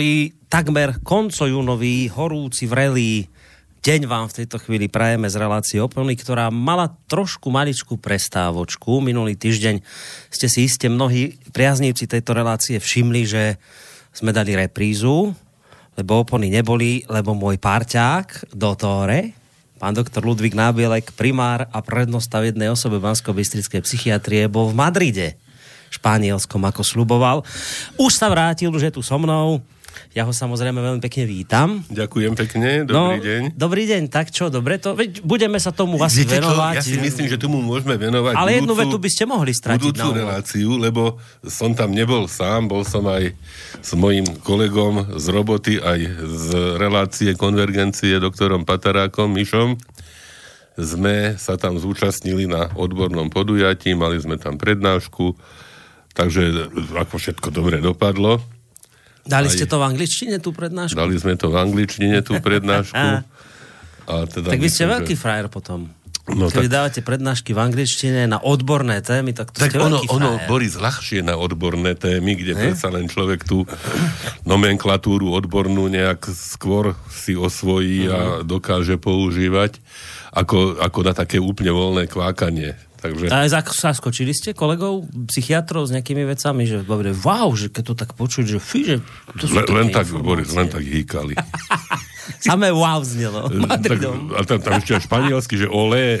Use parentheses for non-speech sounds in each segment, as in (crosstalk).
Júnový, takmer konco júnový, horúci, vrelý deň vám v tejto chvíli prajeme z relácie Oplny, ktorá mala trošku maličkú prestávočku. Minulý týždeň ste si iste mnohí priaznívci tejto relácie všimli, že sme dali reprízu, lebo opony neboli, lebo môj párťák do pán doktor Ludvík Nábielek, primár a prednostav jednej osobe Bansko-Bystrickej psychiatrie, bol v Madride Španielskom, ako sluboval. Už sa vrátil, už je tu so mnou. Ja ho samozrejme veľmi pekne vítam. Ďakujem pekne, dobrý no, deň. Dobrý deň, tak čo, dobre to, veď budeme sa tomu asi Viete venovať. Čo, ja si myslím, že tomu môžeme venovať Ale budúcu, jednu vetu by ste mohli stratiť. Budúcu na reláciu, lebo som tam nebol sám, bol som aj s mojim kolegom z roboty, aj z relácie konvergencie doktorom Patarákom, Mišom sme sa tam zúčastnili na odbornom podujatí, mali sme tam prednášku, Takže ako všetko dobre dopadlo. Dali Aj, ste to v angličtine tú prednášku? Dali sme to v angličtine tú prednášku. (laughs) a teda tak vy ste veľký že... frajer potom. No, Keď tak... dávate prednášky v angličtine na odborné témy, tak to tak ste ono, veľký ono, Boris, ľahšie na odborné témy, kde predsa len človek tú nomenklatúru odbornú nejak skôr si osvojí uh-huh. a mhm. dokáže používať, ako, ako na také úplne voľné kvákanie. Takže... A zaskočili ste kolegov, psychiatrov s nejakými vecami, že dobre, wow, že keď to tak počuť, že fí, že to sú len, len tak, Boris, len tak hýkali. (laughs) Samé wow znelo. (laughs) Tak, a tam, tam ešte aj španielsky, že ole. (laughs)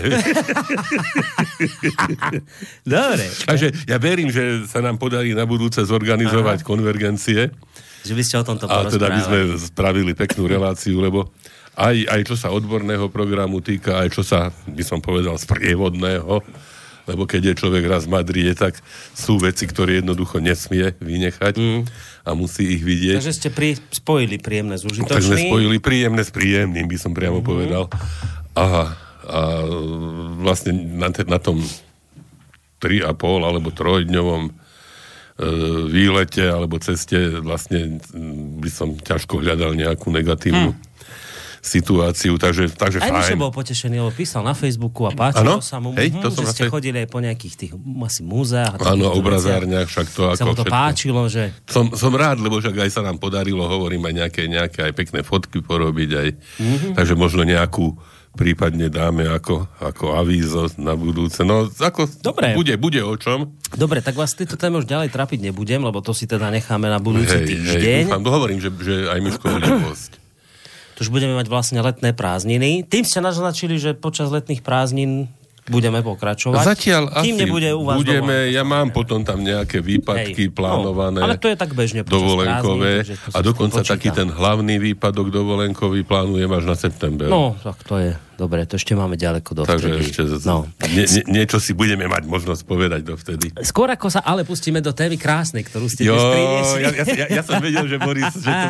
Dobre. Takže ja verím, že sa nám podarí na budúce zorganizovať Aha. konvergencie. Že by ste o tomto A teda by sme spravili peknú reláciu, lebo aj, aj čo sa odborného programu týka, aj čo sa, by som povedal, sprievodného, lebo keď je človek raz v Madride, tak sú veci, ktoré jednoducho nesmie vynechať mm. a musí ich vidieť. Takže ste pri, spojili príjemné s užitočným. Takže sme spojili príjemné s príjemným, by som priamo mm. povedal. A, a vlastne na, te, na tom 3,5 alebo trojdňovom e, výlete alebo ceste vlastne by som ťažko hľadal nejakú negatívnu mm situáciu, takže, takže aj fajn. Aj bol potešený, lebo písal na Facebooku a páčilo ano? sa mu, Hej, to hm, som že ste fe... chodili aj po nejakých tých asi múzeách. Áno, obrazárniach, však to ako sa mu to všetko. páčilo, že... Som, som rád, lebo však aj sa nám podarilo, hovorím, aj nejaké, nejaké aj pekné fotky porobiť, aj, mm-hmm. takže možno nejakú prípadne dáme ako, ako avízo na budúce. No, ako Dobre. Bude, bude o čom. Dobre, tak vás tieto téme už ďalej trapiť nebudem, lebo to si teda necháme na budúci hej, týždeň. Hej, dúfam, hovorím, že, že aj Miško bude už budeme mať vlastne letné prázdniny. Tým ste naznačili, že počas letných prázdnin budeme pokračovať. Zatiaľ Kým asi nebude u vás budeme, doma, ja mám potom tam nejaké výpadky Hej, plánované. No, ale to je tak bežne dovolenkové. Prázdnin, a dokonca taký ten hlavný výpadok dovolenkový plánujem až na september. No, tak to je Dobre, to ešte máme ďaleko do Takže ešte no. nie, nie, niečo si budeme mať možnosť povedať dovtedy. Skôr ako sa ale pustíme do témy krásnej, ktorú ste jo, dnes priniesli. Ja, ja, ja, som vedel, že Boris... Že to...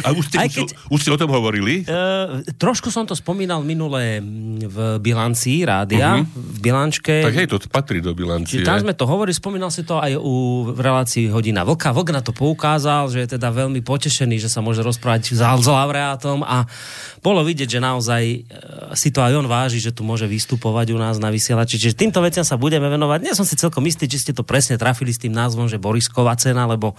A už ste, keď, už, už ste o tom hovorili? Uh, trošku som to spomínal minule v bilancii rádia, uh-huh. v bilančke. Tak hej, to patrí do bilancie. Čiže tam sme to hovorili, spomínal si to aj u v relácii Hodina Vlka. Vlk na to poukázal, že je teda veľmi potešený, že sa môže rozprávať s laureátom a bolo vidieť, že naozaj e, si to aj on váži, že tu môže vystupovať u nás na vysielači. Čiže týmto veciam sa budeme venovať. Nie som si celkom istý, či ste to presne trafili s tým názvom, že Borisková cena, lebo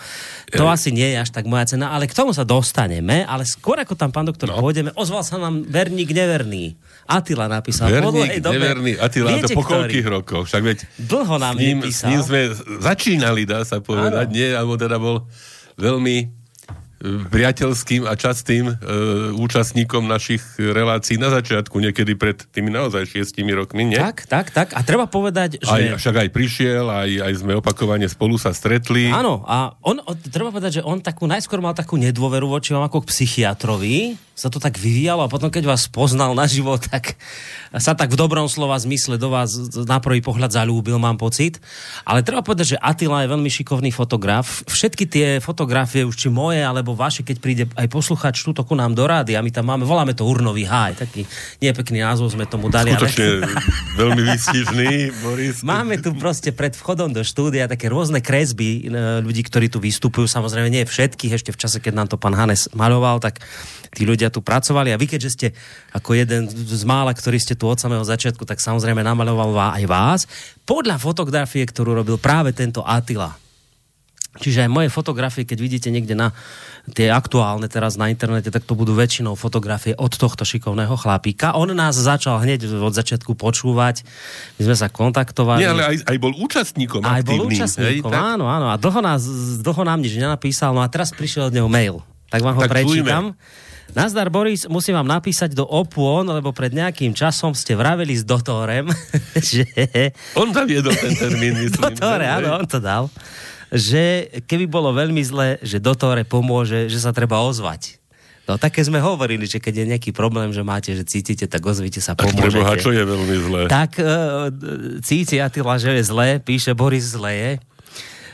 to e... asi nie je až tak moja cena, ale k tomu sa dostaneme. Ale skôr ako tam, pán doktor, no. pôjdeme, ozval sa nám verník neverný. Atila napísal. Verník, neverný Atila, Viete, to po koľkých rokoch? Však veď Dlho nám s ním, s ním sme začínali, dá sa povedať, ano. nie, alebo teda bol veľmi priateľským a častým e, účastníkom našich relácií na začiatku, niekedy pred tými naozaj šiestimi rokmi, nie? Tak, tak, tak. A treba povedať, že... Aj, však aj prišiel, aj, aj sme opakovane spolu sa stretli. Áno, a on, treba povedať, že on takú, najskôr mal takú nedôveru voči vám ako k psychiatrovi, sa to tak vyvíjalo a potom, keď vás poznal na život, tak sa tak v dobrom slova zmysle do vás na prvý pohľad zalúbil, mám pocit. Ale treba povedať, že Attila je veľmi šikovný fotograf. Všetky tie fotografie, už či moje, alebo vaše, keď príde aj posluchač túto ku nám do rády a my tam máme, voláme to Urnový háj, taký nepekný názov sme tomu dali. Skutočne ale... veľmi výstižný, Boris. Máme tu proste pred vchodom do štúdia také rôzne kresby e, ľudí, ktorí tu vystupujú. Samozrejme nie všetkých, ešte v čase, keď nám to pán Hanes maloval, tak tí ľudia tu pracovali a vy, keďže ste ako jeden z mála, ktorí ste tu od samého začiatku, tak samozrejme namaloval aj vás. Podľa fotografie, ktorú robil práve tento Attila, Čiže aj moje fotografie, keď vidíte niekde na tie aktuálne teraz na internete, tak to budú väčšinou fotografie od tohto šikovného chlapíka. On nás začal hneď od začiatku počúvať, my sme sa kontaktovali. Nie, ale aj, aj bol účastníkom Aj bol aktívnym, účastníkom, hej, áno, áno. A dlho, nás, dlho nám nič nenapísal, no a teraz prišiel od neho mail. Tak vám ho Tak prečítam. Nazdar Boris, musím vám napísať do opôn, lebo pred nejakým časom ste vraveli s Dotorem, (laughs) že... On zaviedol ten termín, myslím. (laughs) Dotore, áno, on to dal. Že keby bolo veľmi zle, že Dotore pomôže, že sa treba ozvať. No také sme hovorili, že keď je nejaký problém, že máte, že cítite, tak ozvite sa, pomôžete. čo je veľmi zlé? Tak uh, cíti Atila, že je zlé, píše Boris zlé je.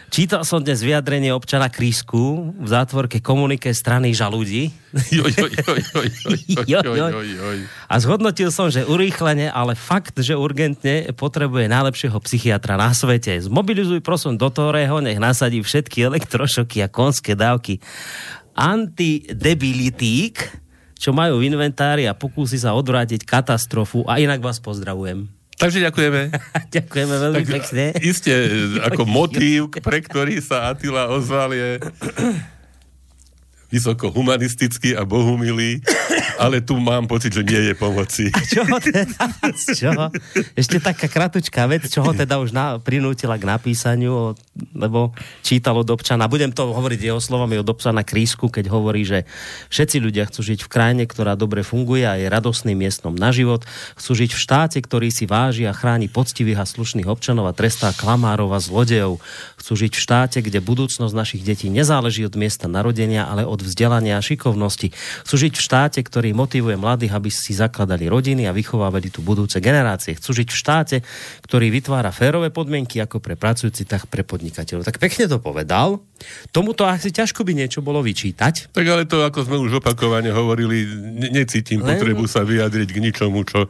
Čítal som dnes vyjadrenie občana Krísku v zátvorke komunike strany žaludí. A zhodnotil som, že urýchlene, ale fakt, že urgentne potrebuje najlepšieho psychiatra na svete. Zmobilizuj prosím do Torého, nech nasadí všetky elektrošoky a konské dávky antidebilitík, čo majú v inventári a pokúsi sa odvrátiť katastrofu. A inak vás pozdravujem. Takže ďakujeme. (laughs) Ďakujeme veľmi pekne. Iste, (laughs) ako motív, pre ktorý sa Attila ozval, je vysoko humanistický a bohumilý, ale tu mám pocit, že nie je pomoci. Čo ho teda, čo? Ešte taká kratučká vec, čo ho teda už na, prinútila k napísaniu, lebo čítal od občana, budem to hovoriť jeho slovami od občana Krísku, keď hovorí, že všetci ľudia chcú žiť v krajine, ktorá dobre funguje a je radosným miestom na život, chcú žiť v štáte, ktorý si váži a chráni poctivých a slušných občanov a trestá klamárov a zlodejov. Chcú žiť v štáte, kde budúcnosť našich detí nezáleží od miesta narodenia, ale od vzdelania a šikovnosti. Chcú žiť v štáte, ktorý motivuje mladých, aby si zakladali rodiny a vychovávali tu budúce generácie. Chcú žiť v štáte, ktorý vytvára férové podmienky ako pre pracujúci, tak pre podnikateľov. Tak pekne to povedal. Tomuto asi ťažko by niečo bolo vyčítať. Tak ale to, ako sme už opakovane hovorili, ne- necítim Len- potrebu sa vyjadriť k ničomu, čo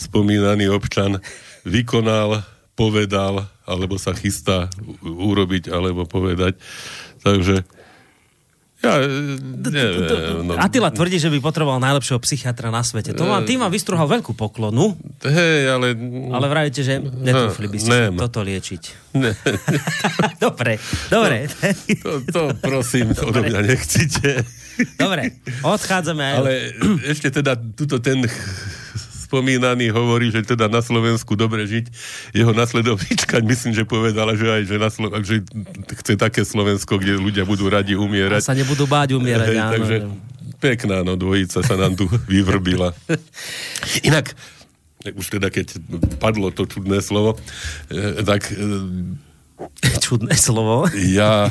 spomínaný občan vykonal, povedal, alebo sa chystá urobiť, alebo povedať. Takže ja e, neviem. No, Atila tvrdí, že by potreboval najlepšieho psychiatra na svete. To vám, tým vám vystruhal veľkú poklonu, hej, ale... ale vravíte, že netrúfli by ste Nem. toto liečiť. Ne, (laughs) dobre, dobre. to, to prosím, (laughs) odo mňa nechcite. dobre, odchádzame aj... Ale ešte teda tuto ten spomínaný hovorí, že teda na Slovensku dobre žiť. Jeho nasledovnička, (laughs) myslím, že povedala, že aj že, na Slo- že chce také Slovensko, kde ľudia budú radi A umierať. sa nebudú báť umierať, Hej, áno. takže pekná no, dvojica sa nám tu (laughs) vyvrbila. (laughs) Inak, už teda keď padlo to čudné slovo, eh, tak eh, Čudné slovo. ja...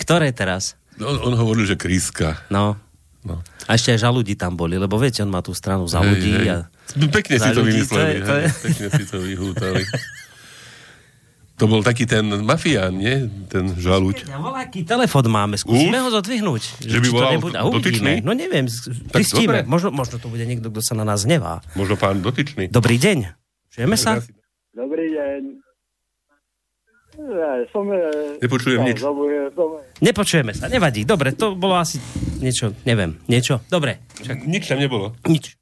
Ktoré teraz? On, on hovoril, že kríska. No. No. A ešte aj žaludí tam boli, lebo viete, on má tú stranu za ľudí. A... Pekne si to vymysleli. to je- to je- hej, Pekne si to vyhútali. To bol taký ten mafián, nie? Ten žaluť. Ja voľaký telefon máme, skúsime Už? ho zodvihnúť. Že by volal nebude- a dotyčný? No neviem, Tak dobre. Možno, možno to bude niekto, kto sa na nás nevá. Možno pán dotyčný. Dobrý deň. Čujeme sa? Dobrý deň. Ja, som... e, Nepočujem nič. Som, som, Nepočujeme sa, nevadí. Dobre, to bolo asi niečo, neviem, niečo. Dobre, Čak, nič tam nebolo. nič.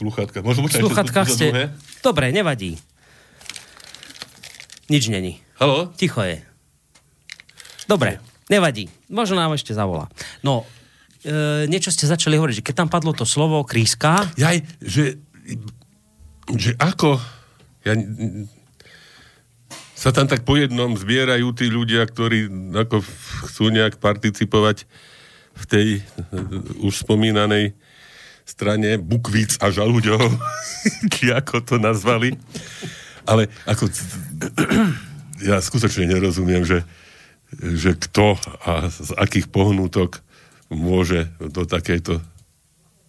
Sluchatka. Možno čo- čo ste... druhé? Dobre, nevadí. Nič není. Haló? Ticho je. Dobre, nevadí. Možno nám ešte zavolá. No, e, niečo ste začali hovoriť, že keď tam padlo to slovo kríska, Jaj, že, že ako... Ja, sa tam tak po jednom zbierajú tí ľudia, ktorí ako chcú nejak participovať v tej uh, už spomínanej strane Bukvíc a žalúďov, (laughs) či ako to nazvali. Ale ako... (clears throat) Ja skutočne nerozumiem, že, že kto a z akých pohnutok môže do takejto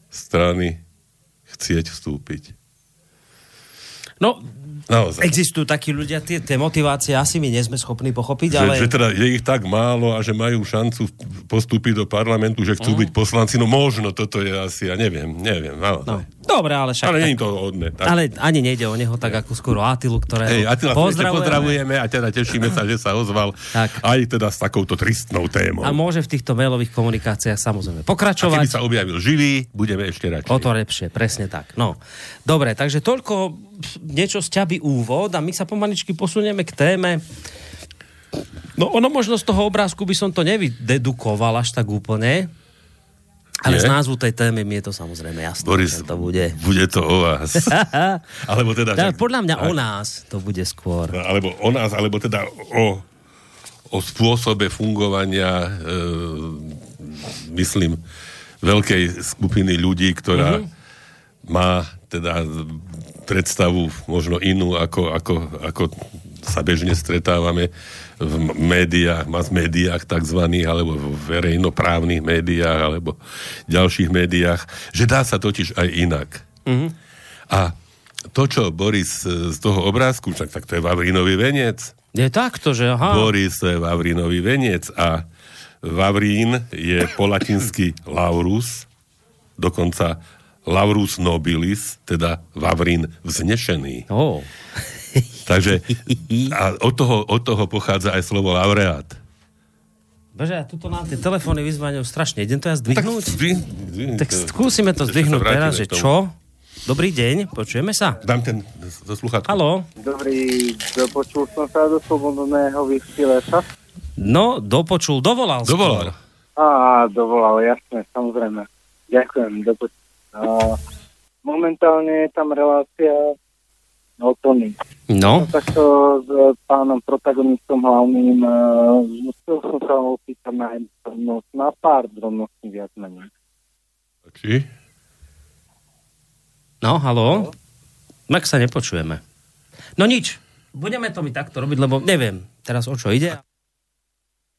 strany chcieť vstúpiť. no, Naozaj. existujú takí ľudia, tie, tie motivácie asi my nie sme schopní pochopiť, Že, ale... že teda je ich tak málo a že majú šancu postúpiť do parlamentu, že chcú byť poslanci. No možno toto je asi, ja neviem, neviem. No, Naozaj. Dobre, ale však... Ale nie je to hodné. Tak. ale ani nejde o neho tak ako skôr o Atilu, ktorého Hej, a teda pozdravujeme. pozdravujeme. a teda tešíme sa, že sa ozval Tak. aj teda s takouto tristnou témou. A môže v týchto mailových komunikáciách samozrejme A keby pokračovať. sa objavil živý, budeme ešte radšej. O to lepšie, presne tak. No, dobre, takže toľko niečo z ťaby úvod a my sa pomaličky posunieme k téme, No ono možno z toho obrázku by som to nevydedukoval až tak úplne, ale Nie? z názvu tej témy mi je to samozrejme jasné, Boris, to bude. bude to o vás. (laughs) alebo teda... Tak, však- podľa mňa o nás to bude skôr. No, alebo o nás, alebo teda o, o spôsobe fungovania, e, myslím, veľkej skupiny ľudí, ktorá mm-hmm. má teda predstavu možno inú, ako, ako, ako sa bežne stretávame v médiách, mass médiách takzvaných, alebo v verejnoprávnych médiách, alebo ďalších médiách, že dá sa totiž aj inak. Mm-hmm. A to, čo Boris e, z toho obrázku, však tak to je Vavrínový venec. Je takto, že aha. Boris to je Vavrínový venec a Vavrín je po latinsky laurus, dokonca laurus nobilis, teda Vavrín vznešený. Oh. (laughs) Takže a od toho, od toho pochádza aj slovo laureát. Bože, ja tuto nám tie telefóny vyzvaňujú strašne. Idem to ja zdvihnúť? zdvi- zdvi- Tak skúsime to zdvihnúť teraz, že čo? Dobrý deň, počujeme sa? Dám ten do sluchátka. Haló? Dobrý, dopočul som sa do slobodného vysielača. No, dopočul, dovolal. skôr. Dovolal. Á, dovolal, jasné, samozrejme. Ďakujem, dopočul. A, momentálne je tam relácia o Tony. No, Takto s pánom protagonistom hlavným uh, chcel som sa opýtať na, drobnosť, na pár drobností viac menej. Či? no, haló? Tak sa nepočujeme. No nič, budeme to my takto robiť, lebo neviem teraz o čo ide.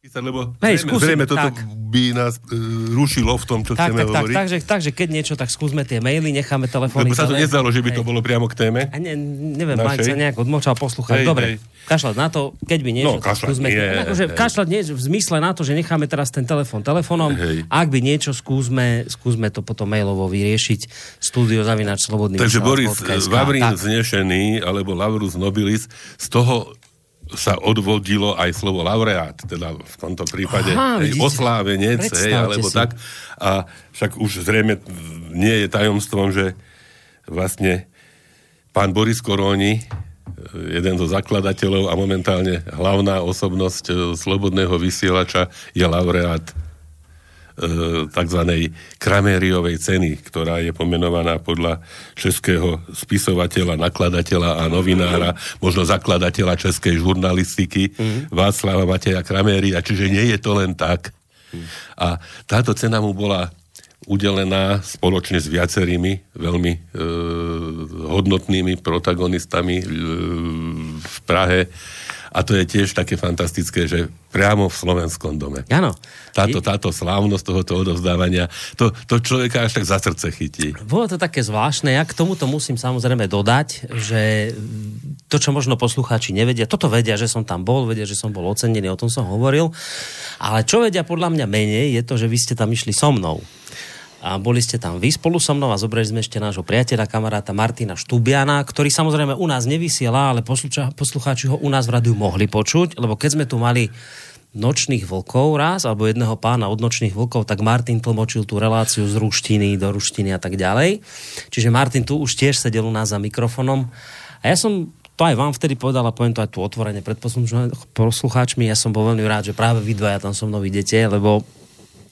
Lebo Hej, zrejme, skúsim, zrejme toto tak. by nás e, rušilo v tom, čo Tak, chceme tak, tak, hovoriť. takže, takže keď niečo, tak skúsme tie maily, necháme telefóny. Lebo sa to nezdalo, že by to Hej. bolo priamo k téme. A ne, neviem? Mike sa nejak odmočal poslúchať. Hej, Dobre, hej. kašľať na to, keď by niečo, No, tak kašľať skúsme. nie, akože, kašľať nie v zmysle na to, že necháme teraz ten telefon telefonom. Hej. Ak by niečo, skúsme, skúsme to potom mailovo vyriešiť. Studio zavinač slobodný. Takže Boris. Vavrín Tak. znešený, alebo Laurus nobilis, z toho sa odvodilo aj slovo laureát, teda v tomto prípade Aha, hej, oslávenec, hej, alebo si. tak. A však už zrejme nie je tajomstvom, že vlastne pán Boris Koróni, jeden zo zakladateľov a momentálne hlavná osobnosť e, slobodného vysielača je laureát tzv. Kramériovej ceny, ktorá je pomenovaná podľa českého spisovateľa, nakladateľa a novinára, možno zakladateľa českej žurnalistiky Václava Mateja Kraméria, čiže nie je to len tak. A táto cena mu bola udelená spoločne s viacerými veľmi e, hodnotnými protagonistami e, v Prahe. A to je tiež také fantastické, že priamo v slovenskom dome. Áno. Táto, táto slávnosť tohoto odovzdávania, to, to človeka až tak za srdce chytí. Bolo to také zvláštne, ja k tomuto musím samozrejme dodať, že to, čo možno poslucháči nevedia, toto vedia, že som tam bol, vedia, že som bol ocenený, o tom som hovoril, ale čo vedia podľa mňa menej, je to, že vy ste tam išli so mnou. A boli ste tam vy spolu so mnou a zobrali sme ešte nášho priateľa, kamaráta Martina Štubiana, ktorý samozrejme u nás nevysiela, ale posluča- poslucháči ho u nás v radiu mohli počuť, lebo keď sme tu mali nočných vlkov raz, alebo jedného pána od nočných vlkov, tak Martin tlmočil tú reláciu z ruštiny do ruštiny a tak ďalej. Čiže Martin tu už tiež sedel u nás za mikrofonom. A ja som to aj vám vtedy povedal a poviem to aj tu otvorene pred posluch- poslucháčmi. Ja som bol veľmi rád, že práve vy dvaja tam so mnou idete, lebo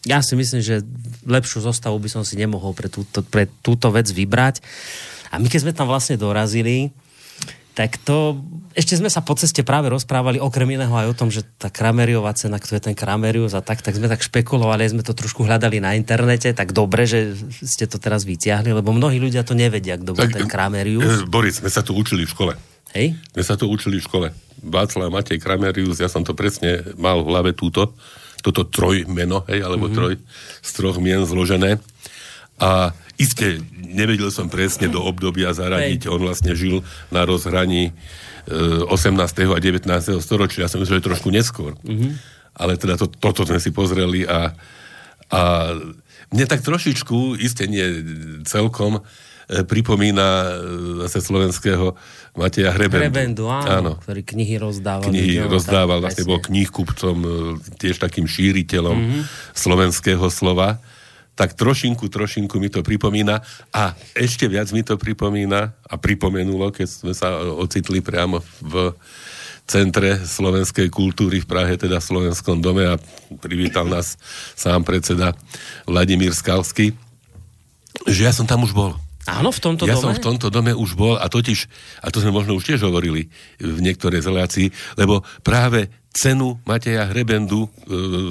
ja si myslím, že lepšiu zostavu by som si nemohol pre túto, pre túto vec vybrať. A my keď sme tam vlastne dorazili, tak to, ešte sme sa po ceste práve rozprávali okrem iného aj o tom, že tá Krameriová cena, kto je ten Kramerius a tak, tak sme tak špekulovali, sme to trošku hľadali na internete, tak dobre, že ste to teraz vyťahli, lebo mnohí ľudia to nevedia, kto bol ten eh, Kramerius. Boris, sme sa tu učili v škole. Hej? My sa to učili v škole. Václav Matej Kramerius, ja som to presne mal v hlave túto, toto trojmeno, hej, alebo mm-hmm. troj, z troch mien zložené. A iste nevedel som presne do obdobia zaradiť. Hej. On vlastne žil na rozhraní e, 18. a 19. storočia. Ja som myslel, že trošku neskôr. Mm-hmm. Ale teda to, toto sme si pozreli a, a mne tak trošičku, iste nie celkom, pripomína e, zase slovenského Mateja Hrebendu. Rebendu, áno, ktorý knihy rozdával. Knihy ľuďom, rozdával, tak, vlastne bol knihkupcom, e, tiež takým šíriteľom mm-hmm. slovenského slova. Tak trošinku, trošinku mi to pripomína a ešte viac mi to pripomína a pripomenulo, keď sme sa ocitli priamo v centre slovenskej kultúry v Prahe, teda v Slovenskom dome a privítal nás sám predseda Vladimír Skalsky, že ja som tam už bol. Áno, v tomto ja dome? som v tomto dome už bol a totiž, a to sme možno už tiež hovorili v niektorej relácii, lebo práve cenu Mateja Hrebendu e,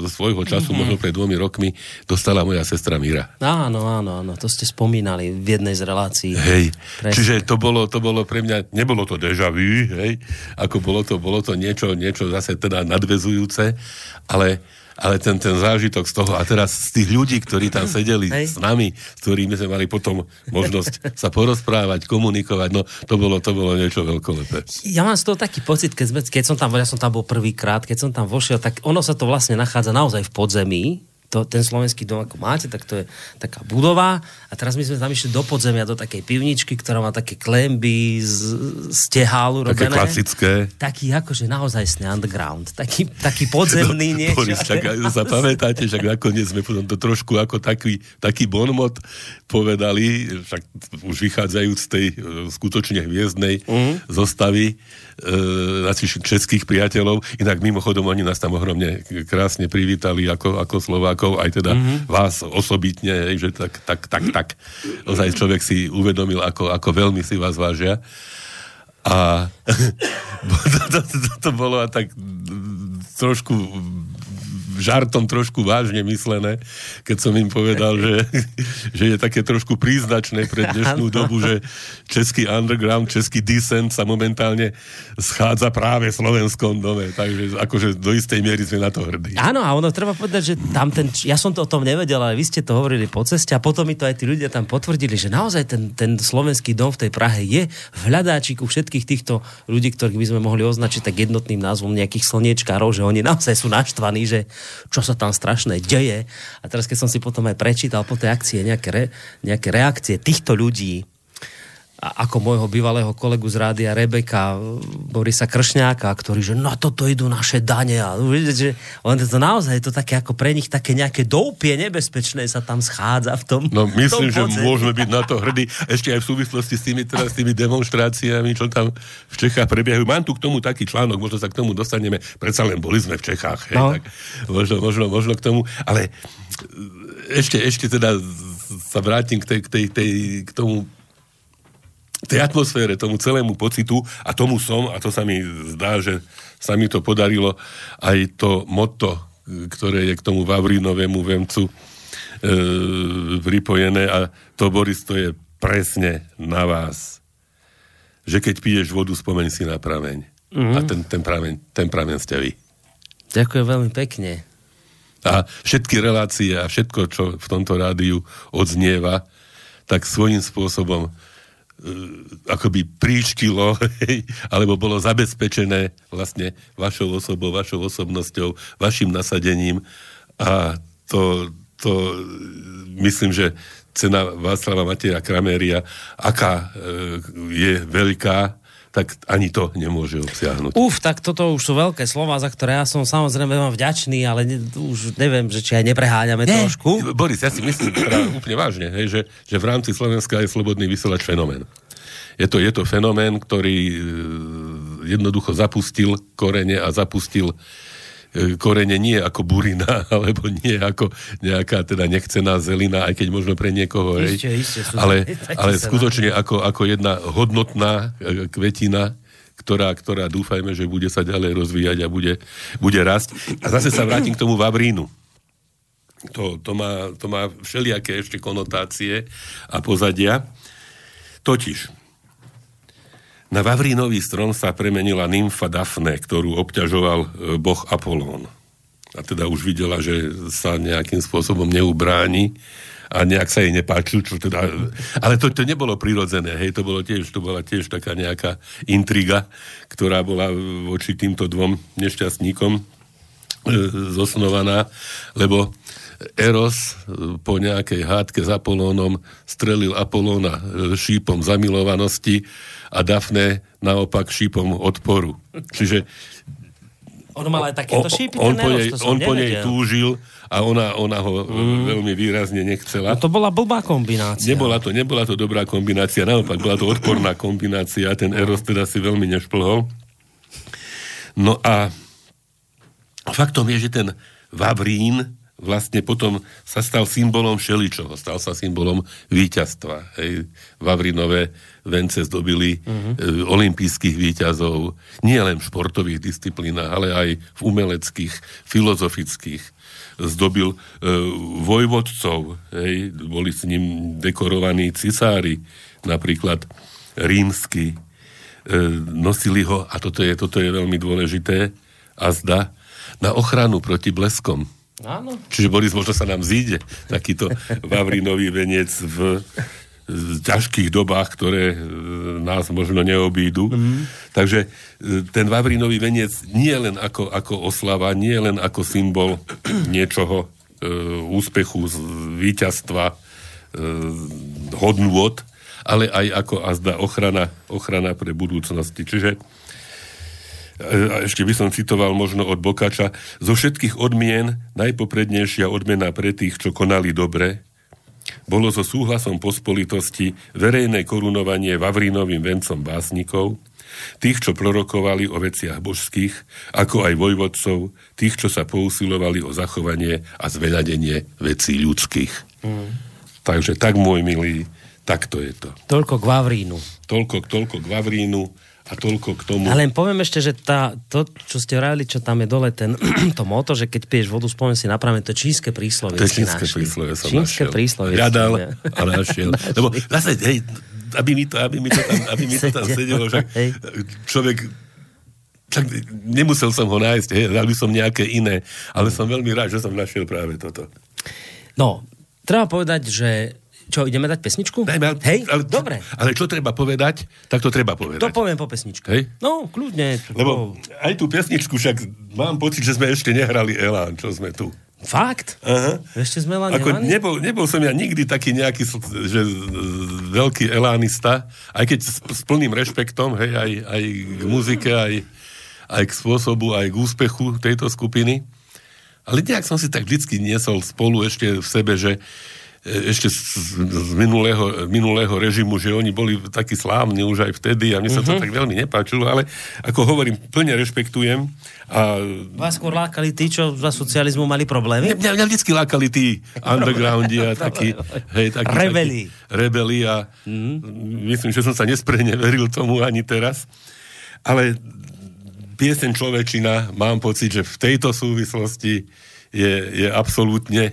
svojho času, mm-hmm. možno pred dvomi rokmi, dostala moja sestra Míra. Áno, áno, áno, to ste spomínali v jednej z relácií. Hej, Presne. čiže to bolo, to bolo pre mňa, nebolo to deja vu, hej, ako bolo to, bolo to niečo, niečo zase teda nadvezujúce, ale ale ten, ten zážitok z toho, a teraz z tých ľudí, ktorí tam sedeli Hej. s nami, s ktorými sme mali potom možnosť sa porozprávať, komunikovať, no to bolo, to bolo niečo veľkolepé. Ja mám z toho taký pocit, keď, sme, keď som tam, ja som tam bol prvýkrát, keď som tam vošiel, tak ono sa to vlastne nachádza naozaj v podzemí, to, ten slovenský dom, ako máte, tak to je taká budova a teraz my sme tam išli do podzemia, do takej pivničky, ktorá má také klemby z, z tehálu robené. Také klasické. Taký akože naozaj underground. Taký, taký podzemný no, niečo. Boris, tak sa pamätáte, že nakoniec sme potom to trošku ako taký, taký bonmot povedali, však už vychádzajúc z tej e, skutočne hviezdnej mm. zostavy, našich českých priateľov. Inak mimochodom oni nás tam ohromne krásne privítali ako, ako Slovákov, aj teda mm-hmm. vás osobitne, že tak, tak, tak, tak. Ozaj človek si uvedomil, ako, ako veľmi si vás vážia. A (laughs) to, to, to, to bolo a tak trošku žartom trošku vážne myslené, keď som im povedal, že, (laughs) že je také trošku príznačné pre dnešnú dobu, že český underground, český descent sa momentálne schádza práve v slovenskom dome. Takže akože do istej miery sme na to hrdí. Áno, a ono treba povedať, že tam ten, ja som to o tom nevedel, ale vy ste to hovorili po ceste a potom mi to aj tí ľudia tam potvrdili, že naozaj ten, ten slovenský dom v tej Prahe je v hľadáčiku všetkých týchto ľudí, ktorých by sme mohli označiť tak jednotným názvom nejakých slniečkárov, že oni naozaj sú naštvaní, že čo sa tam strašné deje. A teraz, keď som si potom aj prečítal po tej akcie nejaké, re, nejaké reakcie týchto ľudí, ako môjho bývalého kolegu z rádia Rebeka Borisa Kršňáka, ktorý, že na toto idú naše dane a vidíte, že on to naozaj je to také ako pre nich také nejaké doupie nebezpečné sa tam schádza v tom No myslím, tom že môžeme byť na to hrdí ešte aj v súvislosti s tými, teraz, s tými demonstráciami, čo tam v Čechách prebiehajú. Mám tu k tomu taký článok, možno sa k tomu dostaneme, predsa len boli sme v Čechách, hej, no. tak možno, možno, možno k tomu, ale ešte, ešte teda sa vrátim k, tej, k, tej, tej, k tomu tej atmosfére, tomu celému pocitu a tomu som, a to sa mi zdá, že sa mi to podarilo, aj to motto, ktoré je k tomu Vavrinovému vemcu e, pripojené a to, Boris, to je presne na vás. Že keď piješ vodu, spomeň si na prameň. Mm-hmm. A ten, ten, prameň, ten prameň ste vy. Ďakujem veľmi pekne. A všetky relácie a všetko, čo v tomto rádiu odznieva, tak svojím spôsobom akoby príčkilo, alebo bolo zabezpečené vlastne vašou osobou, vašou osobnosťou, vašim nasadením. A to, to myslím, že cena Václava Mateja Kraméria, aká e, je veľká, tak ani to nemôže obsiahnuť. Uf, tak toto už sú veľké slova, za ktoré ja som samozrejme vám vďačný, ale ne, už neviem, že či aj nepreháňame Nie. trošku. Boris, ja si myslím teda úplne vážne, hej, že, že v rámci Slovenska je slobodný vysielač fenomén. Je to, je to fenomén, ktorý e, jednoducho zapustil korene a zapustil e, korene nie ako burina, (laughs) alebo nie ako nejaká teda nechcená zelina, aj keď možno pre niekoho, ešte, ešte, ale, (laughs) ale skutočne ako, ako jedna hodnotná e, kvetina, ktorá, ktorá dúfajme, že bude sa ďalej rozvíjať a bude, bude rásť. A zase sa vrátim k tomu Vavrínu. To, to, má, to má všelijaké ešte konotácie a pozadia. Totiž, na Vavrínový strom sa premenila nymfa Dafne, ktorú obťažoval e, boh Apolón. A teda už videla, že sa nejakým spôsobom neubráni a nejak sa jej nepáčil, čo teda... Ale to, to nebolo prirodzené, hej, to, bolo tiež, to bola tiež taká nejaká intriga, ktorá bola voči týmto dvom nešťastníkom e, zosnovaná, lebo Eros e, po nejakej hádke s Apolónom strelil Apolóna e, šípom zamilovanosti a Dafne naopak šípom odporu. Čiže on mal aj takéto šípy? On, po nej, on po nej túžil a ona, ona ho mm. veľmi výrazne nechcela. No to bola blbá kombinácia. Nebola to, nebola to dobrá kombinácia, naopak bola to odporná kombinácia, ten Eros teda si veľmi nešplhol. No a faktom je, že ten Vavrín vlastne potom sa stal symbolom všeličoho. Stal sa symbolom víťazstva. Hej. Vavrinové vence zdobili uh-huh. e, olimpijských víťazov nie len v športových disciplínach, ale aj v umeleckých, filozofických. Zdobil e, vojvodcov, hej. boli s ním dekorovaní cisári, napríklad rímsky. E, nosili ho, a toto je, toto je veľmi dôležité, a zda, na ochranu proti bleskom Áno. Čiže Boris, možno sa nám zíde takýto Vavrinový venec v ťažkých dobách, ktoré e, nás možno neobídu. Mm. Takže e, ten Vavrinový venec nie len ako, ako oslava, nie len ako symbol (clears throat) niečoho, e, úspechu, víťazstva, e, hodnôt, ale aj ako azda ochrana, ochrana pre budúcnosti. Čiže a ešte by som citoval možno od Bokača, zo všetkých odmien najpoprednejšia odmena pre tých, čo konali dobre, bolo so súhlasom pospolitosti verejné korunovanie Vavrinovým vencom básnikov, tých, čo prorokovali o veciach božských, ako aj vojvodcov, tých, čo sa pousilovali o zachovanie a zveľadenie vecí ľudských. Mm. Takže tak, môj milý, takto je to. Toľko k Vavrínu. Toľko, toľko k Vavrínu a toľko k tomu. Ale len poviem ešte, že tá, to, čo ste vrajali, čo tam je dole, ten, (clears throat) to moto, že keď piješ vodu, spomen si napraveň, to je čínske príslovie. To je čínske príslovie som čínske našiel. príslovie. Hľadal a našiel. (laughs) Lebo zase, hej, aby mi to, aby mi to tam, aby mi to tam sedelo, že človek však nemusel som ho nájsť, hej, dal by som nejaké iné, ale som veľmi rád, že som našiel práve toto. No, treba povedať, že čo, ideme dať pesničku? Dajme, ale, Hej, ale, dobre. Ale čo treba povedať, tak to treba povedať. To poviem po pesničke. Hej? No, kľudne. Lebo aj tú pesničku však mám pocit, že sme ešte nehrali Elán, čo sme tu. Fakt? Aha. Ešte sme Elán Ako nebol, nebol som ja nikdy taký nejaký že, veľký elánista, aj keď s, s plným rešpektom, hej, aj, aj k muzike, aj, aj k spôsobu, aj k úspechu tejto skupiny. Ale nejak som si tak vždycky niesol spolu ešte v sebe, že ešte z, z minulého, minulého režimu, že oni boli takí slávni už aj vtedy a mne sa mm-hmm. to tak veľmi nepáčilo, ale ako hovorím, plne rešpektujem. A... Vás skôr lákali tí, čo za socializmu mali problémy? Mňa, mňa vždycky lákali tí (laughs) undergroundi a takí, hej, takí, rebeli. Takí, rebeli a mm-hmm. myslím, že som sa nesprene veril tomu ani teraz. Ale piesen človečina, mám pocit, že v tejto súvislosti je, je absolútne e,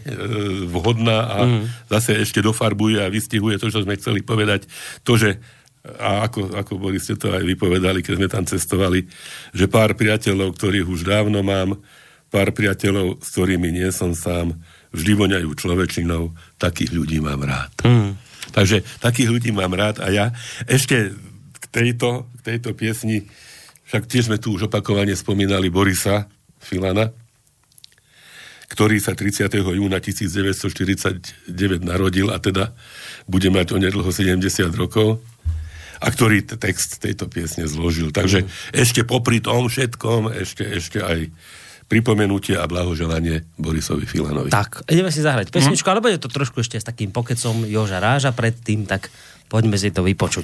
vhodná a mm. zase ešte dofarbuje a vystihuje to, čo sme chceli povedať. To, že a ako, ako boli ste to aj vypovedali, keď sme tam cestovali, že pár priateľov, ktorých už dávno mám, pár priateľov, s ktorými nie som sám, vždy voňajú človečinou, takých ľudí mám rád. Mm. Takže takých ľudí mám rád a ja ešte k tejto, k tejto piesni, však tiež sme tu už opakovane spomínali Borisa Filana, ktorý sa 30. júna 1949 narodil a teda bude mať onedlho 70 rokov a ktorý text tejto piesne zložil. Takže mm. ešte popri tom všetkom, ešte, ešte aj pripomenutie a blahoželanie Borisovi Filanovi. Tak, ideme si zahrať pesničku, mm. ale bude to trošku ešte s takým pokecom Joža Ráža predtým, tak poďme si to vypočuť.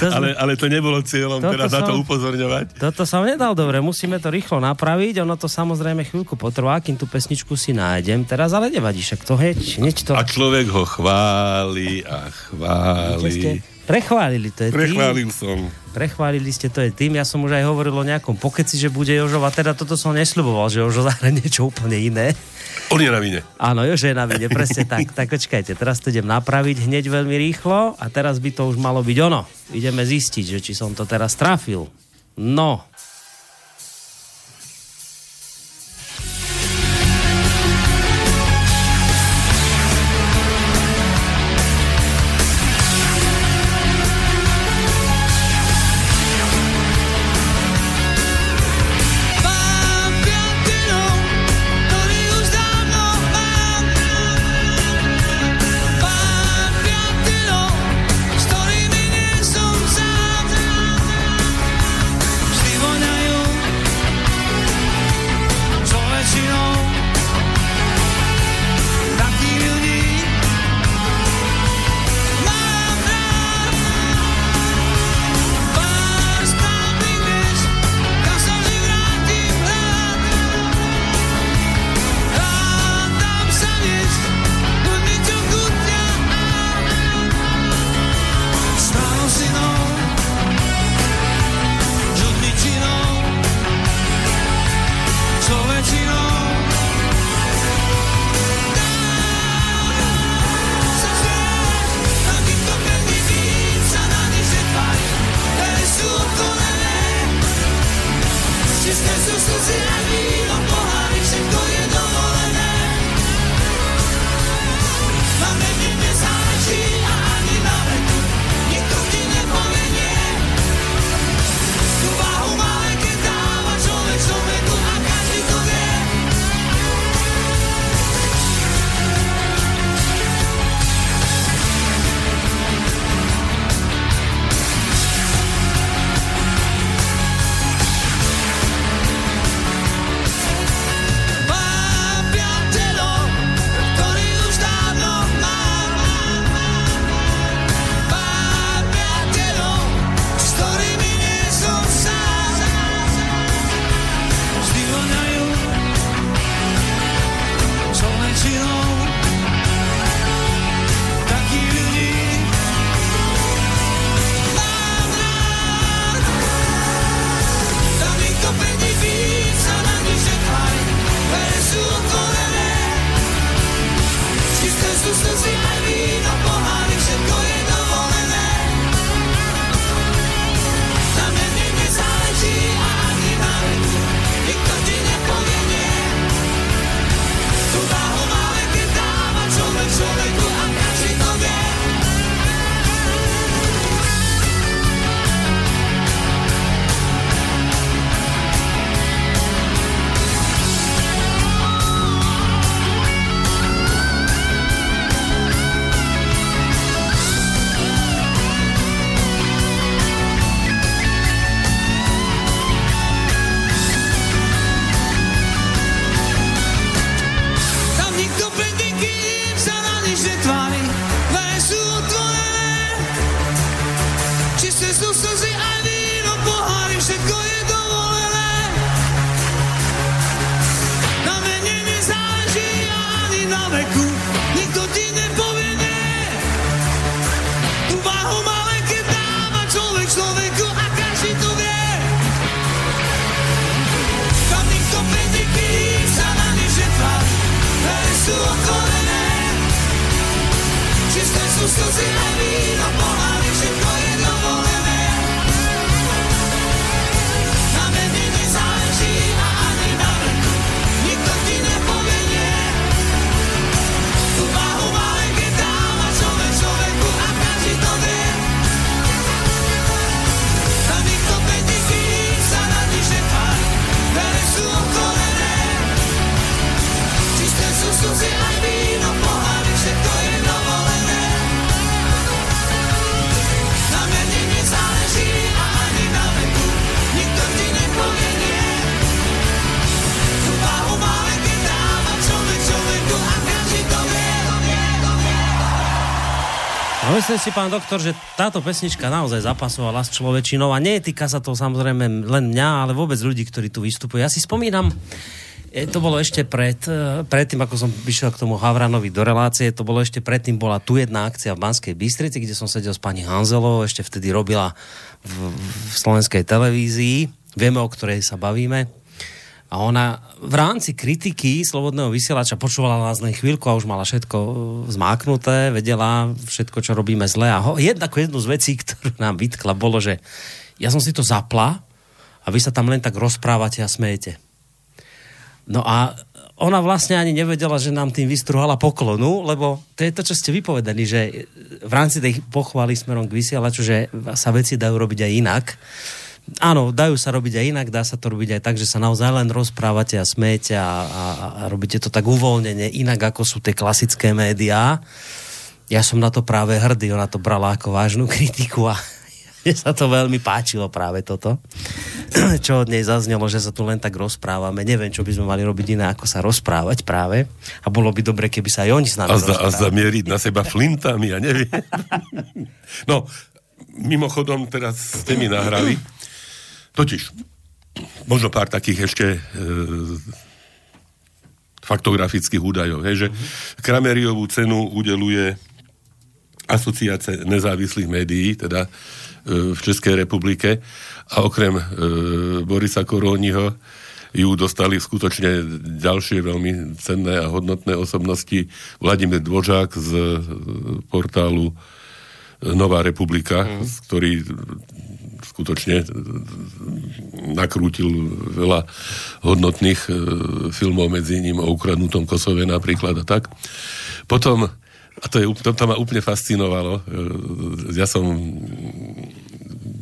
to ale, ale to nebolo cieľom toto teraz som, na to upozorňovať. Toto som nedal dobre, musíme to rýchlo napraviť, ono to samozrejme chvíľku potrvá, kým tú pesničku si nájdem teraz, ale nevadí, však to hneď, hneď to... A človek ho chváli a chváli. Prechválili, to je Prechválil tým, som. Prechválili ste to aj tým. Ja som už aj hovoril o nejakom pokeci, že bude Jožo, a teda toto som nesľuboval, že Jožo zahra (laughs) niečo úplne iné. On je na vine. Áno, Jožo je na vine, presne tak. Tak počkajte, teraz to idem napraviť hneď veľmi rýchlo a teraz by to už malo byť ono. Ideme zistiť, že či som to teraz trafil. No, Myslíte si, pán doktor, že táto pesnička naozaj zapasovala s človečinou a nie týka sa to samozrejme len mňa, ale vôbec ľudí, ktorí tu vystupujú. Ja si spomínam, E, to bolo ešte pred, e, predtým, ako som prišiel k tomu Havranovi do relácie, to bolo ešte predtým, bola tu jedna akcia v Banskej Bystrici, kde som sedel s pani Hanzelovou, ešte vtedy robila v, v slovenskej televízii. Vieme, o ktorej sa bavíme. A ona v rámci kritiky Slobodného vysielača počúvala nás len chvíľku a už mala všetko e, zmáknuté, vedela všetko, čo robíme zle. A ho, jedna, jednu z vecí, (laughs) ktorú nám vytkla, bolo, že ja som si to zapla a vy sa tam len tak rozprávate a smejete. No a ona vlastne ani nevedela, že nám tým vystruhala poklonu, lebo to je to, čo ste vypovedali, že v rámci tej pochvaly smerom k vysielaču, že sa veci dajú robiť aj inak. Áno, dajú sa robiť aj inak, dá sa to robiť aj tak, že sa naozaj len rozprávate a smejete a, a, a robíte to tak uvoľnene, inak ako sú tie klasické médiá. Ja som na to práve hrdý, ona to brala ako vážnu kritiku a (laughs) mne sa to veľmi páčilo práve toto, (clears throat) čo od nej zaznelo, že sa tu len tak rozprávame. Neviem, čo by sme mali robiť iné, ako sa rozprávať práve. A bolo by dobre, keby sa aj oni s nami a, za, a zamieriť na seba flintami, ja neviem. (laughs) no, mimochodom, teraz ste mi nahrali. Totiž, možno pár takých ešte e, faktografických údajov, hej, že. Krameriovú cenu udeluje asociácia nezávislých médií, teda E, v Českej republike a okrem e, Borisa Koróniho ju dostali skutočne ďalšie veľmi cenné a hodnotné osobnosti. Vladimír Dvořák z e, portálu Nová republika, mm. ktorý skutočne nakrútil veľa hodnotných filmov, medzi ním o ukradnutom Kosove napríklad a tak. Potom a to, je, to, to ma úplne fascinovalo. E, ja som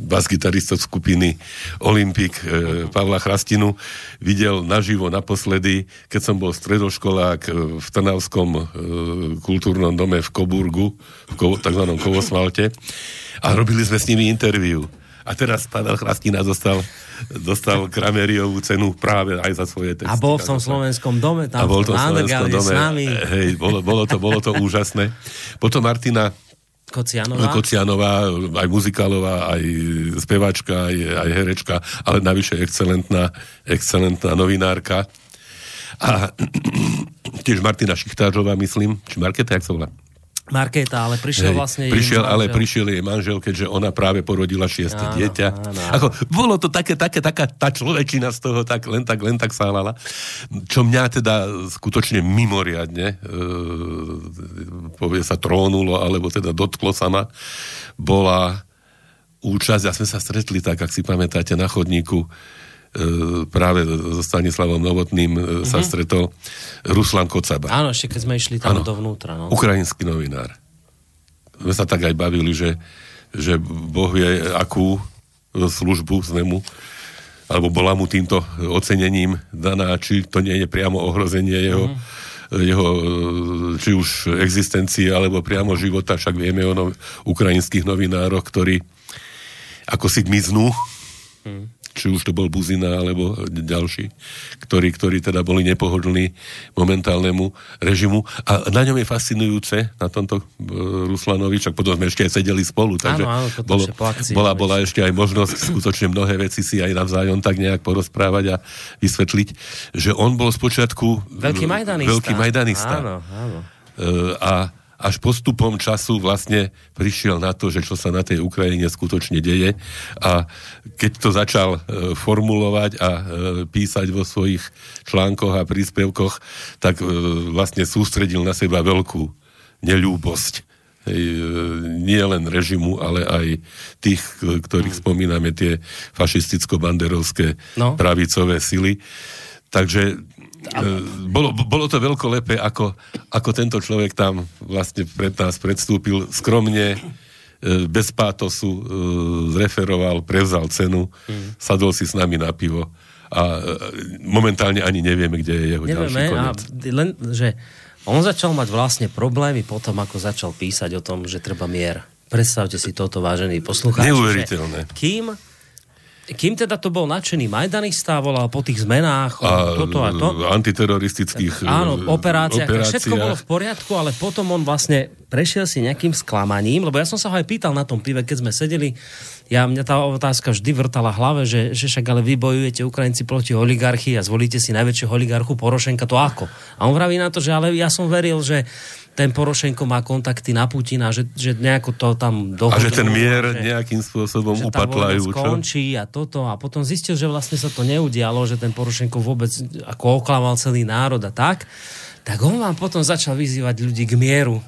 bas-gitarista skupiny Olympik e, Pavla Chrastinu videl naživo naposledy, keď som bol stredoškolák e, v Trnavskom kultúrnom dome v Koburgu, v tzv. Kovosvalte a robili sme s nimi interviu. A teraz Pavel Chrastina dostal, dostal Krameriovú cenu práve aj za svoje texty. A bol v tom slovenskom dome, tam a bol to v slovenskom dome. S nami. Hej, bolo, bolo, to, bolo to úžasné. Potom Martina Kocianová. Kocianová, aj muzikálová, aj speváčka, aj, aj herečka, ale navyše excelentná, excelentná novinárka. A (clears throat) tiež Martina Šichtářová, myslím, či Marketa, jak sa volá? Markéta, ale prišiel Hej, vlastne prišiel, ale prišiel jej manžel, keďže ona práve porodila šieste áno, dieťa. Áno. Ako, bolo to také, také, taká tá človečina z toho tak len tak, len tak sálala. Čo mňa teda skutočne mimoriadne e, povie sa trónulo, alebo teda dotklo sa ma, bola účasť, a sme sa stretli tak, ak si pamätáte, na chodníku práve so Stanislavom Novotným mm-hmm. sa mhm. stretol Ruslan Kocaba. Áno, ešte keď sme išli tam ano, dovnútra. No. Ukrajinský novinár. My sa tak aj bavili, že, že Boh vie, akú službu sme mu alebo bola mu týmto ocenením daná, či to nie je priamo ohrozenie jeho, mm. jeho či už existencie, alebo priamo života, však vieme o no, ukrajinských novinároch, ktorí ako si mm či už to bol Buzina alebo ďalší, ktorí, ktorí teda boli nepohodlní momentálnemu režimu. A na ňom je fascinujúce, na tomto e, Ruslanovi, čak potom sme ešte aj sedeli spolu, takže áno, áno, bolo, akcii, bola, bola ešte aj možnosť skutočne mnohé veci si aj navzájom tak nejak porozprávať a vysvetliť, že on bol spočiatku veľký majdanista. Veľký majdanista. Áno, áno. E, a až postupom času vlastne prišiel na to, že čo sa na tej Ukrajine skutočne deje a keď to začal e, formulovať a e, písať vo svojich článkoch a príspevkoch, tak e, vlastne sústredil na seba veľkú neľúbosť nie len režimu, ale aj tých, ktorých spomíname, tie fašisticko-banderovské no. pravicové sily. Takže bolo, bolo to veľkolepé, ako, ako tento človek tam vlastne pred nás predstúpil skromne, e, bez pátosu e, zreferoval, prevzal cenu, mm. sadol si s nami na pivo a momentálne ani nevieme, kde je jeho Nevieme, ďalší koniec. A len, že on začal mať vlastne problémy potom, ako začal písať o tom, že treba mier. Predstavte si toto, vážení poslucháči. Neuveriteľné. Kým kým teda to bol nadšený majdanista, volal po tých zmenách, a, toto a to. Antiteroristických Áno, operáciách, operácia. všetko bolo v poriadku, ale potom on vlastne prešiel si nejakým sklamaním, lebo ja som sa ho aj pýtal na tom pive, keď sme sedeli, ja, mňa tá otázka vždy vrtala hlave, že, že však ale vy bojujete Ukrajinci proti oligarchii a zvolíte si najväčšieho oligarchu Porošenka, to ako? A on vraví na to, že ale ja som veril, že ten Porošenko má kontakty na Putina, že, že nejako to tam dohodnú. A že ten mier že, nejakým spôsobom že upatlajú. Že skončí a toto. A potom zistil, že vlastne sa to neudialo, že ten Porošenko vôbec ako oklamal celý národ a tak. Tak on vám potom začal vyzývať ľudí k mieru.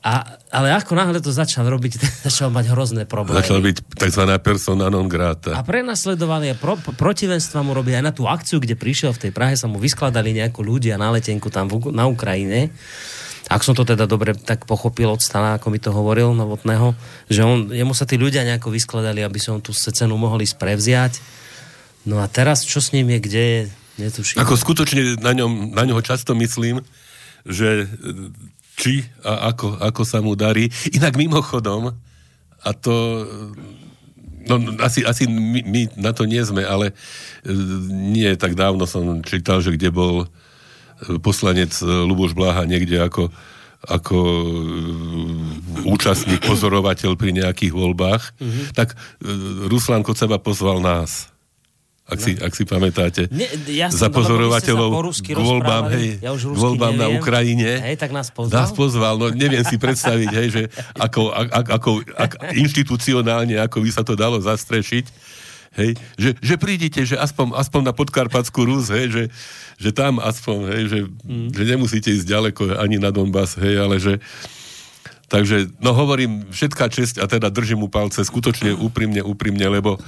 A, ale ako náhle to začal robiť, (laughs) začal mať hrozné problémy. Začal byť tzv. persona non grata. A prenasledovali a pro, protivenstva mu robia aj na tú akciu, kde prišiel v tej Prahe, sa mu vyskladali nejako ľudia na letenku tam v, na Ukrajine ak som to teda dobre tak pochopil od Stana, ako mi to hovoril Novotného, že on, jemu sa tí ľudia nejako vyskladali, aby som tú cenu mohli sprevziať. No a teraz, čo s ním je, kde je, netuším. Ako skutočne na, ňom, na ňoho často myslím, že či a ako, ako sa mu darí. Inak mimochodom, a to No, asi, asi my, my na to nie sme, ale e, nie tak dávno som čítal, že kde bol poslanec e, Luboš Bláha niekde ako, ako e, účastník, pozorovateľ pri nejakých voľbách, mm-hmm. tak e, Ruslan Koceba pozval nás. Ak, no. si, ak si pamätáte. Ne, ja za pozorovateľov k voľbám, hej, ja už voľbám na Ukrajine. Hej, tak nás pozval. Nás pozval, no neviem si predstaviť, hej, že ako, ako, ako, ako inštitucionálne, ako by sa to dalo zastrešiť hej, že, že prídite, že aspoň, aspoň na podkarpatskú Rus, hej, že, že tam aspoň, hej, že, mm. že nemusíte ísť ďaleko ani na Donbass, hej, ale že takže, no hovorím, všetká česť a teda držím mu palce skutočne úprimne, úprimne, lebo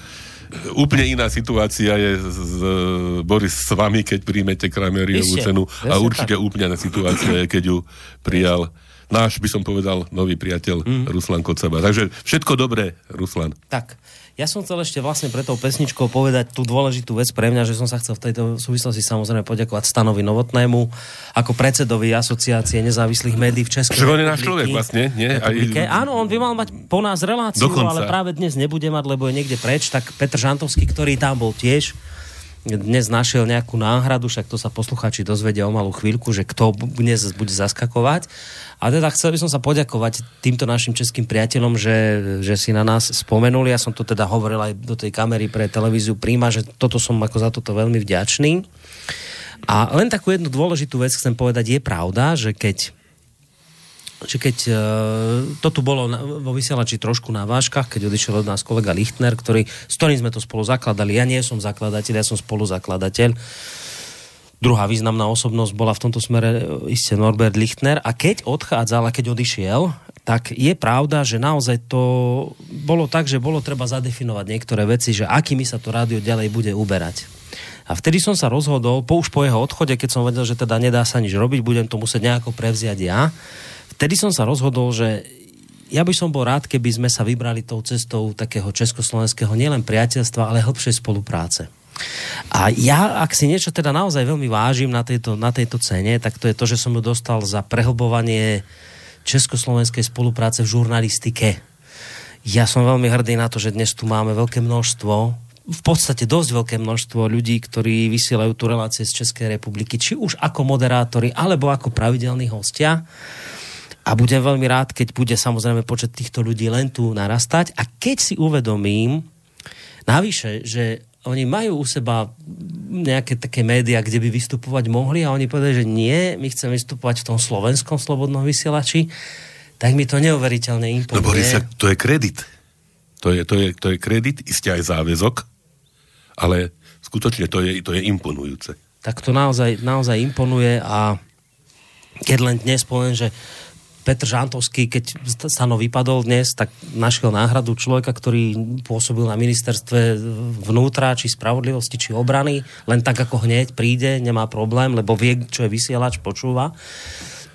úplne iná situácia je z, Boris s vami, keď príjmete Krameriovú cenu a určite tak. úplne iná situácia je, keď ju prijal náš, by som povedal, nový priateľ mm. Ruslan Kocaba. Takže všetko dobré, Ruslan. Tak. Ja som chcel ešte vlastne pre tou pesničkou povedať tú dôležitú vec pre mňa, že som sa chcel v tejto súvislosti samozrejme poďakovať Stanovi Novotnému ako predsedovi asociácie nezávislých médií v Českej republike. on je náš človek vlastne, nie? Aj... Áno, on by mal mať po nás reláciu, Dokonca. ale práve dnes nebude mať, lebo je niekde preč, tak Petr Žantovský, ktorý tam bol tiež, dnes našiel nejakú náhradu, však to sa posluchači dozvedia o malú chvíľku, že kto dnes bude zaskakovať. A teda chcel by som sa poďakovať týmto našim českým priateľom, že, že si na nás spomenuli. Ja som to teda hovoril aj do tej kamery pre televíziu Príma, že toto som ako za toto veľmi vďačný. A len takú jednu dôležitú vec chcem povedať. Je pravda, že keď že keď uh, to tu bolo na, vo vysielači trošku na váškach, keď odišiel od nás kolega Lichtner, ktorý, s ktorým sme to spolu zakladali. Ja nie som zakladateľ, ja som spoluzakladateľ. Druhá významná osobnosť bola v tomto smere e, iste Norbert Lichtner a keď odchádzal a keď odišiel, tak je pravda, že naozaj to bolo tak, že bolo treba zadefinovať niektoré veci, že akými sa to rádio ďalej bude uberať. A vtedy som sa rozhodol, po už po jeho odchode, keď som vedel, že teda nedá sa nič robiť, budem to musieť nejako prevziať ja, vtedy som sa rozhodol, že ja by som bol rád, keby sme sa vybrali tou cestou takého československého nielen priateľstva, ale hĺbšej spolupráce. A ja, ak si niečo teda naozaj veľmi vážim na tejto, na tejto cene, tak to je to, že som ju dostal za prehlbovanie československej spolupráce v žurnalistike. Ja som veľmi hrdý na to, že dnes tu máme veľké množstvo v podstate dosť veľké množstvo ľudí, ktorí vysielajú tu relácie z Českej republiky, či už ako moderátori, alebo ako pravidelní hostia. A budem veľmi rád, keď bude samozrejme počet týchto ľudí len tu narastať. A keď si uvedomím, navyše, že oni majú u seba nejaké také médiá, kde by vystupovať mohli a oni povedali, že nie, my chceme vystupovať v tom slovenskom slobodnom vysielači, tak mi to neuveriteľne imponuje. No Boris, to je kredit. To je, to je, to je kredit, isté aj záväzok, ale skutočne to je, to je imponujúce. Tak to naozaj, naozaj imponuje a keď len dnes poviem, že Petr Žantovský, keď Stano vypadol dnes, tak našiel náhradu človeka, ktorý pôsobil na ministerstve vnútra, či spravodlivosti, či obrany, len tak ako hneď príde, nemá problém, lebo vie, čo je vysielač, počúva.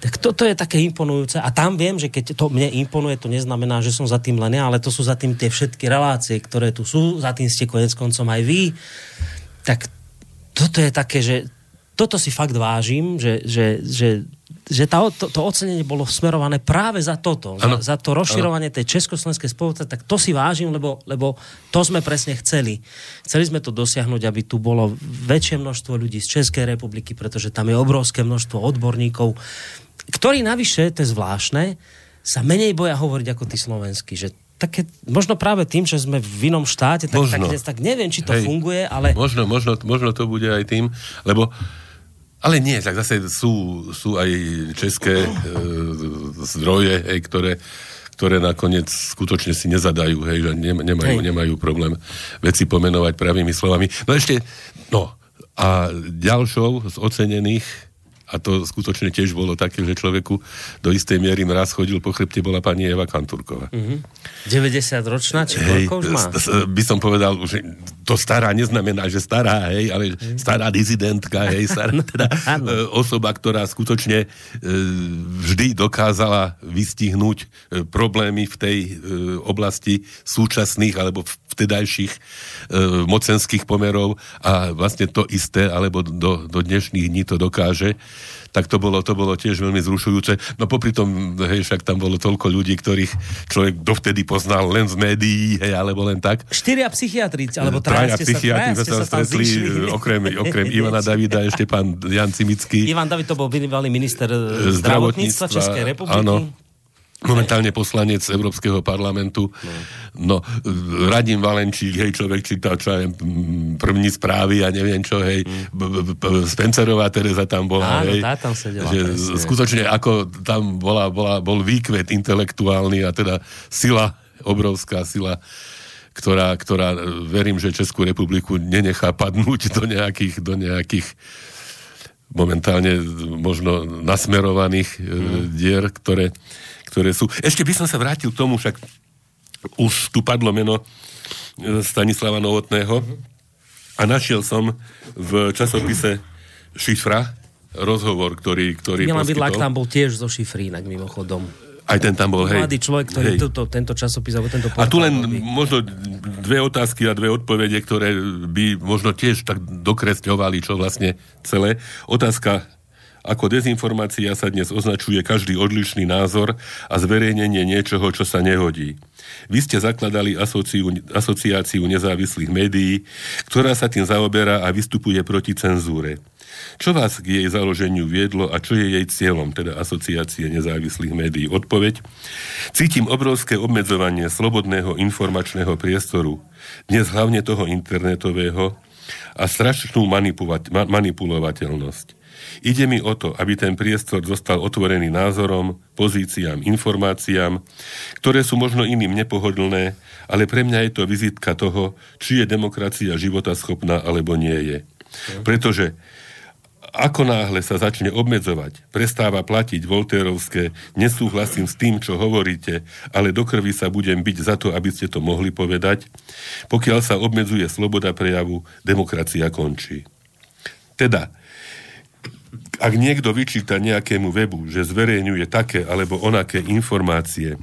Tak toto je také imponujúce. A tam viem, že keď to mne imponuje, to neznamená, že som za tým len ja, ale to sú za tým tie všetky relácie, ktoré tu sú, za tým ste konec koncom aj vy. Tak toto je také, že toto si fakt vážim, že, že, že že tá, to, to ocenenie bolo smerované práve za toto, za, za to rozširovanie ano. tej československej spoločnosti, tak to si vážim, lebo, lebo to sme presne chceli. Chceli sme to dosiahnuť, aby tu bolo väčšie množstvo ľudí z Českej republiky, pretože tam je obrovské množstvo odborníkov, ktorí navyše, to je zvláštne, sa menej boja hovoriť ako tí slovenskí, že také, možno práve tým, že sme v inom štáte, tak, tak, tak neviem, či to Hej, funguje, ale... Možno, možno, možno to bude aj tým, lebo ale nie, tak zase sú, sú aj české e, (clears throat) zdroje, hej, ktoré, ktoré nakoniec skutočne si nezadajú, hej, že nemajú, hej. nemajú problém veci pomenovať pravými slovami. No ešte, no, a ďalšou z ocenených a to skutočne tiež bolo také, že človeku do istej miery mraz chodil po chrbte, bola pani Eva Kantúrková. Mm-hmm. 90 ročná, či hej, už má? By som povedal, že to stará neznamená, že stará, hej, ale mm. stará dizidentka, hej, stará (laughs) teda e, osoba, ktorá skutočne e, vždy dokázala vystihnúť e, problémy v tej oblasti súčasných alebo vtedajších mocenských pomerov a vlastne to isté, alebo do, do dnešných dní to dokáže tak to bolo, to bolo tiež veľmi zrušujúce. No popri tom, hej, však tam bolo toľko ľudí, ktorých človek dovtedy poznal len z médií, hej, alebo len tak. Štyria psychiatrici, alebo traja, traja psychiatri sa, sa, sa stretli, okrem, okrem (laughs) Ivana Davida, ešte pán Jan Cimický. Ivan David to bol bývalý minister zdravotníctva Českej republiky. Áno, momentálne poslanec Európskeho parlamentu. No, Radim Valenčík, hej, človek čítal, čo aj první správy a neviem čo, hej, Spencerová Teresa tam bola, Áno, hej. tá tam sedela. Že skutočne ako tam bola, bola, bol výkvet intelektuálny a teda sila, obrovská sila ktorá, ktorá verím, že Českú republiku nenechá padnúť do nejakých, do nejakých momentálne možno nasmerovaných mm. dier, ktoré, ktoré sú... Ešte by som sa vrátil k tomu, však už tu padlo meno e, Stanislava Novotného a našiel som v časopise Šifra rozhovor, ktorý, ktorý Milan Vidlák tam bol tiež zo Šifrínak mimochodom. Aj ten tam bol, hej. Mladý človek, ktorý Tuto, tento časopis alebo tento A tu len možno dve otázky a dve odpovede, ktoré by možno tiež tak dokresťovali, čo vlastne celé. Otázka ako dezinformácia sa dnes označuje každý odlišný názor a zverejnenie niečoho, čo sa nehodí. Vy ste zakladali asociu, asociáciu nezávislých médií, ktorá sa tým zaoberá a vystupuje proti cenzúre. Čo vás k jej založeniu viedlo a čo je jej cieľom, teda asociácie nezávislých médií? Odpoveď. Cítim obrovské obmedzovanie slobodného informačného priestoru, dnes hlavne toho internetového, a strašnú manipulovateľnosť. Ide mi o to, aby ten priestor zostal otvorený názorom, pozíciám, informáciám, ktoré sú možno iným nepohodlné, ale pre mňa je to vizitka toho, či je demokracia životaschopná alebo nie je. Pretože ako náhle sa začne obmedzovať, prestáva platiť Voltérovské, nesúhlasím s tým, čo hovoríte, ale do krvi sa budem byť za to, aby ste to mohli povedať, pokiaľ sa obmedzuje sloboda prejavu, demokracia končí. Teda, ak niekto vyčíta nejakému webu, že zverejňuje také alebo onaké informácie,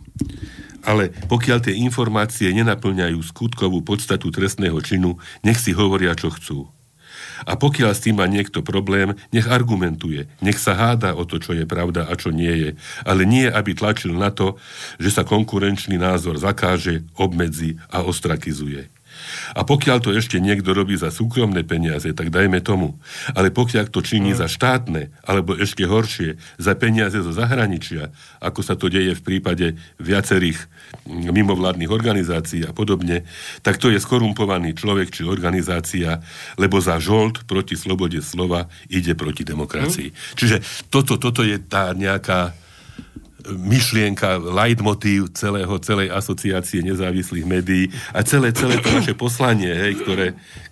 ale pokiaľ tie informácie nenaplňajú skutkovú podstatu trestného činu, nech si hovoria, čo chcú. A pokiaľ s tým má niekto problém, nech argumentuje, nech sa háda o to, čo je pravda a čo nie je. Ale nie, aby tlačil na to, že sa konkurenčný názor zakáže, obmedzi a ostrakizuje. A pokiaľ to ešte niekto robí za súkromné peniaze, tak dajme tomu. Ale pokiaľ to činí mm. za štátne, alebo ešte horšie, za peniaze zo zahraničia, ako sa to deje v prípade viacerých mm, mimovládnych organizácií a podobne, tak to je skorumpovaný človek či organizácia, lebo za žolt proti slobode slova ide proti demokracii. Mm. Čiže toto, toto je tá nejaká myšlienka, leitmotív celého, celej asociácie nezávislých médií a celé, celé to naše poslanie, hej, ktoré,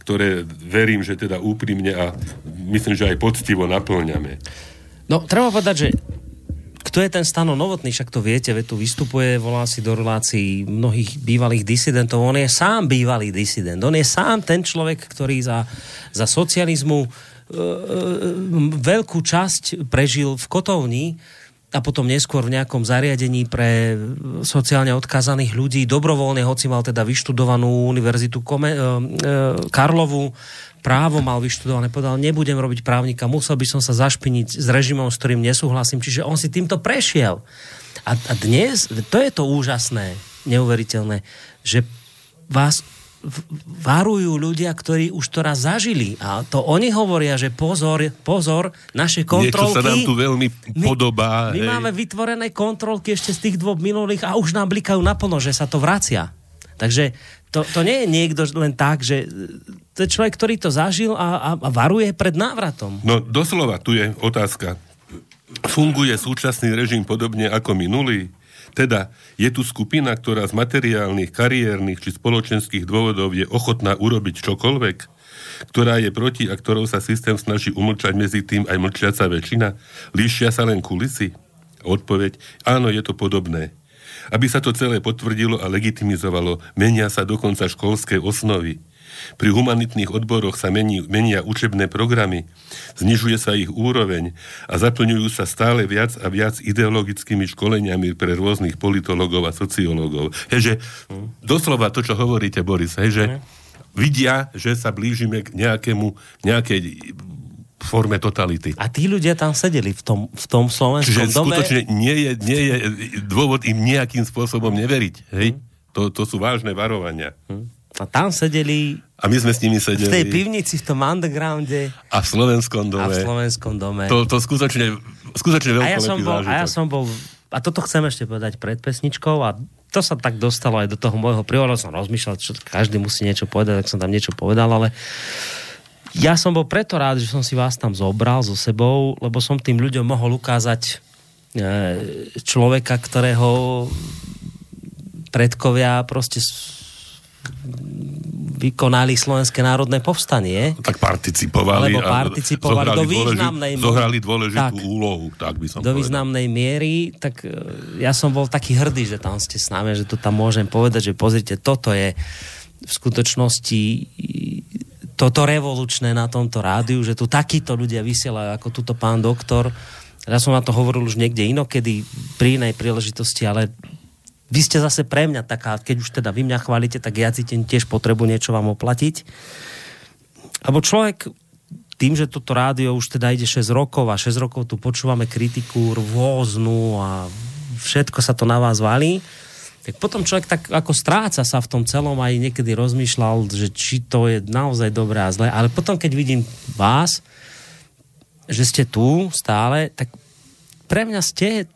ktoré verím, že teda úprimne a myslím, že aj poctivo naplňame. No, treba povedať, že kto je ten Stano Novotný, však to viete, veď tu vystupuje, volá si do relácií mnohých bývalých disidentov. On je sám bývalý disident. On je sám ten človek, ktorý za, za socializmu e, e, veľkú časť prežil v Kotovni a potom neskôr v nejakom zariadení pre sociálne odkázaných ľudí, dobrovoľne, hoci mal teda vyštudovanú univerzitu Kome, e, e, Karlovu, právo mal vyštudované, povedal, nebudem robiť právnika, musel by som sa zašpiniť s režimom, s ktorým nesúhlasím. Čiže on si týmto prešiel. A, a dnes, to je to úžasné, neuveriteľné, že vás varujú ľudia, ktorí už to raz zažili. A to oni hovoria, že pozor, pozor, naše kontrolky... Niečo sa nám tu veľmi podobá. My, my máme vytvorené kontrolky ešte z tých dvoch minulých a už nám blikajú naplno, že sa to vracia. Takže to, to nie je niekto len tak, že to je človek, ktorý to zažil a, a, a varuje pred návratom. No doslova, tu je otázka. Funguje súčasný režim podobne ako minulý? Teda je tu skupina, ktorá z materiálnych, kariérnych či spoločenských dôvodov je ochotná urobiť čokoľvek, ktorá je proti a ktorou sa systém snaží umlčať medzi tým aj mlčiaca väčšina? Líšia sa len kulisy? Odpoveď, áno, je to podobné. Aby sa to celé potvrdilo a legitimizovalo, menia sa dokonca školské osnovy. Pri humanitných odboroch sa mení, menia učebné programy, znižuje sa ich úroveň a zaplňujú sa stále viac a viac ideologickými školeniami pre rôznych politologov a sociológov. Heže, doslova to, čo hovoríte, Boris, heže, vidia, že sa blížime k nejakému, nejakej forme totality. A tí ľudia tam sedeli v tom, v tom slovenskom Čiže dome. skutočne nie je, nie je dôvod im nejakým spôsobom neveriť. Hej? To, to sú vážne varovania. A tam sedeli A my sme s nimi v tej sedeli. pivnici, v tom undergrounde A v slovenskom a v dome. slovenskom dome. To, to skutočne, skutočne a, ja veľkolepý som bol, a ja zážitok. som bol, a toto chcem ešte povedať pred pesničkou a to sa tak dostalo aj do toho môjho príhodu, som rozmýšľal, čo každý musí niečo povedať, tak som tam niečo povedal, ale ja som bol preto rád, že som si vás tam zobral so sebou, lebo som tým ľuďom mohol ukázať e, človeka, ktorého predkovia proste vykonali Slovenské národné povstanie. tak participovali. Alebo a participovali do významnej dôležitú, zohrali dôležitú Tak. úlohu, tak by som do povedal. významnej miery, tak e, ja som bol taký hrdý, že tam ste s nami, že to tam môžem povedať, že pozrite, toto je v skutočnosti i, toto revolučné na tomto rádiu, že tu takíto ľudia vysielajú ako túto pán doktor. Ja som na to hovoril už niekde inokedy, pri inej príležitosti, ale vy ste zase pre mňa taká, keď už teda vy mňa chválite, tak ja cítim tiež potrebu niečo vám oplatiť. Lebo človek tým, že toto rádio už teda ide 6 rokov a 6 rokov tu počúvame kritiku rôznu a všetko sa to na vás valí, tak potom človek tak ako stráca sa v tom celom aj niekedy rozmýšľal, že či to je naozaj dobré a zlé, ale potom keď vidím vás, že ste tu stále, tak pre mňa ste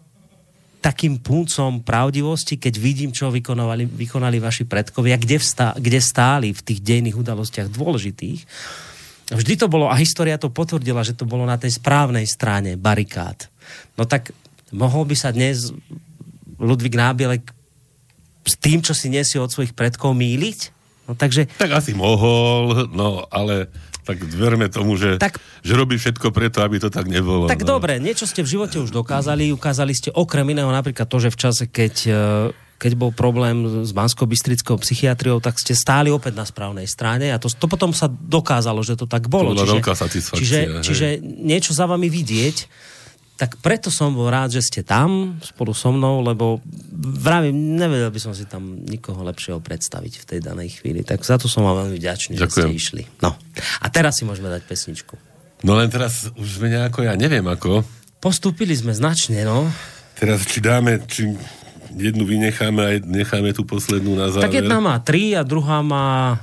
takým puncom pravdivosti, keď vidím, čo vykonali, vykonali vaši predkovia, kde, vstá, kde stáli v tých dejných udalostiach dôležitých. Vždy to bolo, a história to potvrdila, že to bolo na tej správnej strane barikád. No tak mohol by sa dnes Ludvík Nábielek s tým, čo si nesie od svojich predkov míliť? No takže Tak asi mohol, no ale tak verme tomu, že, Tak- že robí všetko preto, aby to tak nebolo. Tak no. dobre, niečo ste v živote už dokázali. Ukázali ste okrem iného napríklad to, že v čase, keď, e, keď bol problém s bansko bystrickou psychiatriou, tak ste stáli opäť na správnej strane a to, to potom sa dokázalo, že to tak bolo. To bola veľká satisfakcia, Čiže, hej. čiže niečo za vami vidieť, tak preto som bol rád, že ste tam spolu so mnou, lebo vravím, nevedel by som si tam nikoho lepšieho predstaviť v tej danej chvíli. Tak za to som vám veľmi vďačný, že Ďakujem. ste išli. No. A teraz si môžeme dať pesničku. No len teraz už sme nejako, ja neviem ako. Postúpili sme značne, no. Teraz či dáme, či jednu vynecháme a necháme tú poslednú na záver. Tak jedna má tri a druhá má...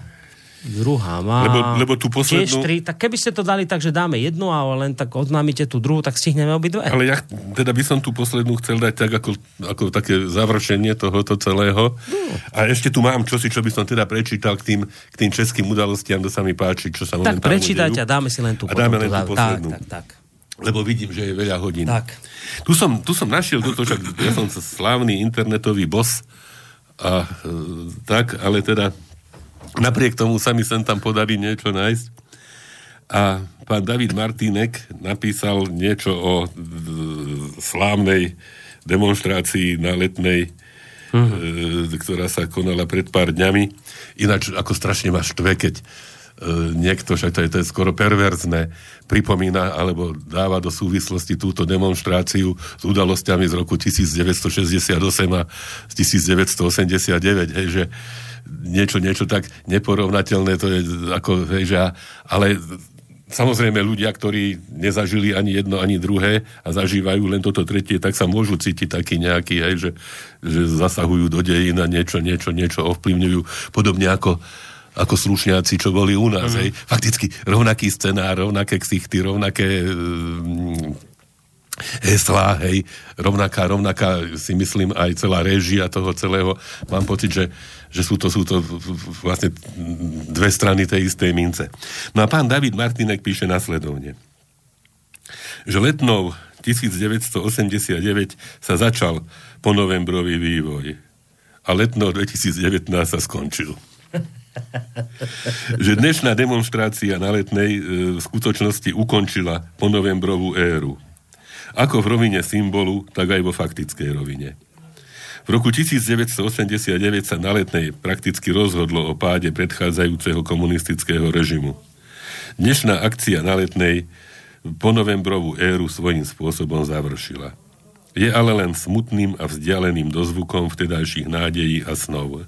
Druhá má... Lebo- lebo tú poslednú- Tiež tri. Tak keby ste to dali tak, že dáme jednu a len tak oznámite tú druhú, tak stihneme obidve. Ale ja teda by som tú poslednú chcel dať tak ako, ako také završenie tohoto celého. A ešte tu mám čosi, čo by som teda prečítal k tým, k tým českým udalostiam, to sa mi páči, čo sa tak prečítajte dejú. a dáme si len tú A dáme len tú poslednú. Tak, tak, tak. Lebo vidím, že je veľa hodín. Tak. Tu som, tu som našiel toto, však ja som slávny internetový boss a e, tak, ale teda napriek tomu sa mi sem tam podarí niečo nájsť. A pán David Martínek napísal niečo o e, slávnej demonstrácii na letnej, e, ktorá sa konala pred pár dňami. Ináč, ako strašne ma štve, keď e, niekto, však to je, to je skoro perverzné, pripomína alebo dáva do súvislosti túto demonstráciu s udalosťami z roku 1968 a z 1989, hej, že niečo, niečo tak neporovnateľné, to je ako, hej, že, ale Samozrejme, ľudia, ktorí nezažili ani jedno, ani druhé a zažívajú len toto tretie, tak sa môžu cítiť taký nejaký, hej, že, že zasahujú do dejín a niečo, niečo, niečo ovplyvňujú. Podobne ako ako slušňáci, čo boli u nás. Mm. Hej. Fakticky rovnaký scenár, rovnaké ksichty, rovnaké mm, heslá, hej, rovnaká, rovnaká si myslím aj celá réžia toho celého. Mám pocit, že, že sú, to, sú to vlastne dve strany tej istej mince. No a pán David Martinek píše nasledovne, že letnou 1989 sa začal ponovembrový vývoj a letnou 2019 sa skončil že dnešná demonstrácia na letnej e, v skutočnosti ukončila ponovembrovú éru. Ako v rovine symbolu, tak aj vo faktickej rovine. V roku 1989 sa na letnej prakticky rozhodlo o páde predchádzajúceho komunistického režimu. Dnešná akcia na letnej ponovembrovú éru svojím spôsobom završila. Je ale len smutným a vzdialeným dozvukom vtedajších nádejí a snov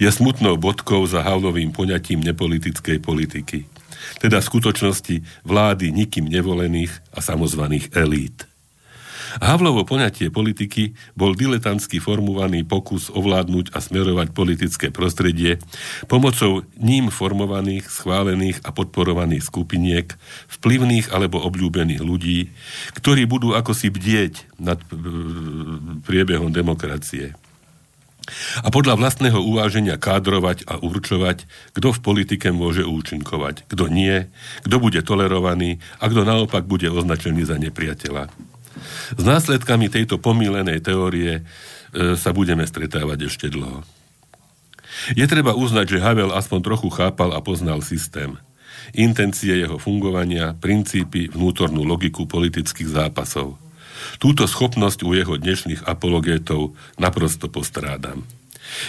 je smutnou bodkou za Havlovým poňatím nepolitickej politiky. Teda v skutočnosti vlády nikým nevolených a samozvaných elít. Havlovo poňatie politiky bol diletantsky formovaný pokus ovládnuť a smerovať politické prostredie pomocou ním formovaných, schválených a podporovaných skupiniek, vplyvných alebo obľúbených ľudí, ktorí budú ako si bdieť nad priebehom demokracie a podľa vlastného uváženia kádrovať a určovať, kto v politike môže účinkovať, kto nie, kto bude tolerovaný a kto naopak bude označený za nepriateľa. S následkami tejto pomílenej teórie e, sa budeme stretávať ešte dlho. Je treba uznať, že Havel aspoň trochu chápal a poznal systém. Intencie jeho fungovania, princípy, vnútornú logiku politických zápasov – Túto schopnosť u jeho dnešných apologétov naprosto postrádam.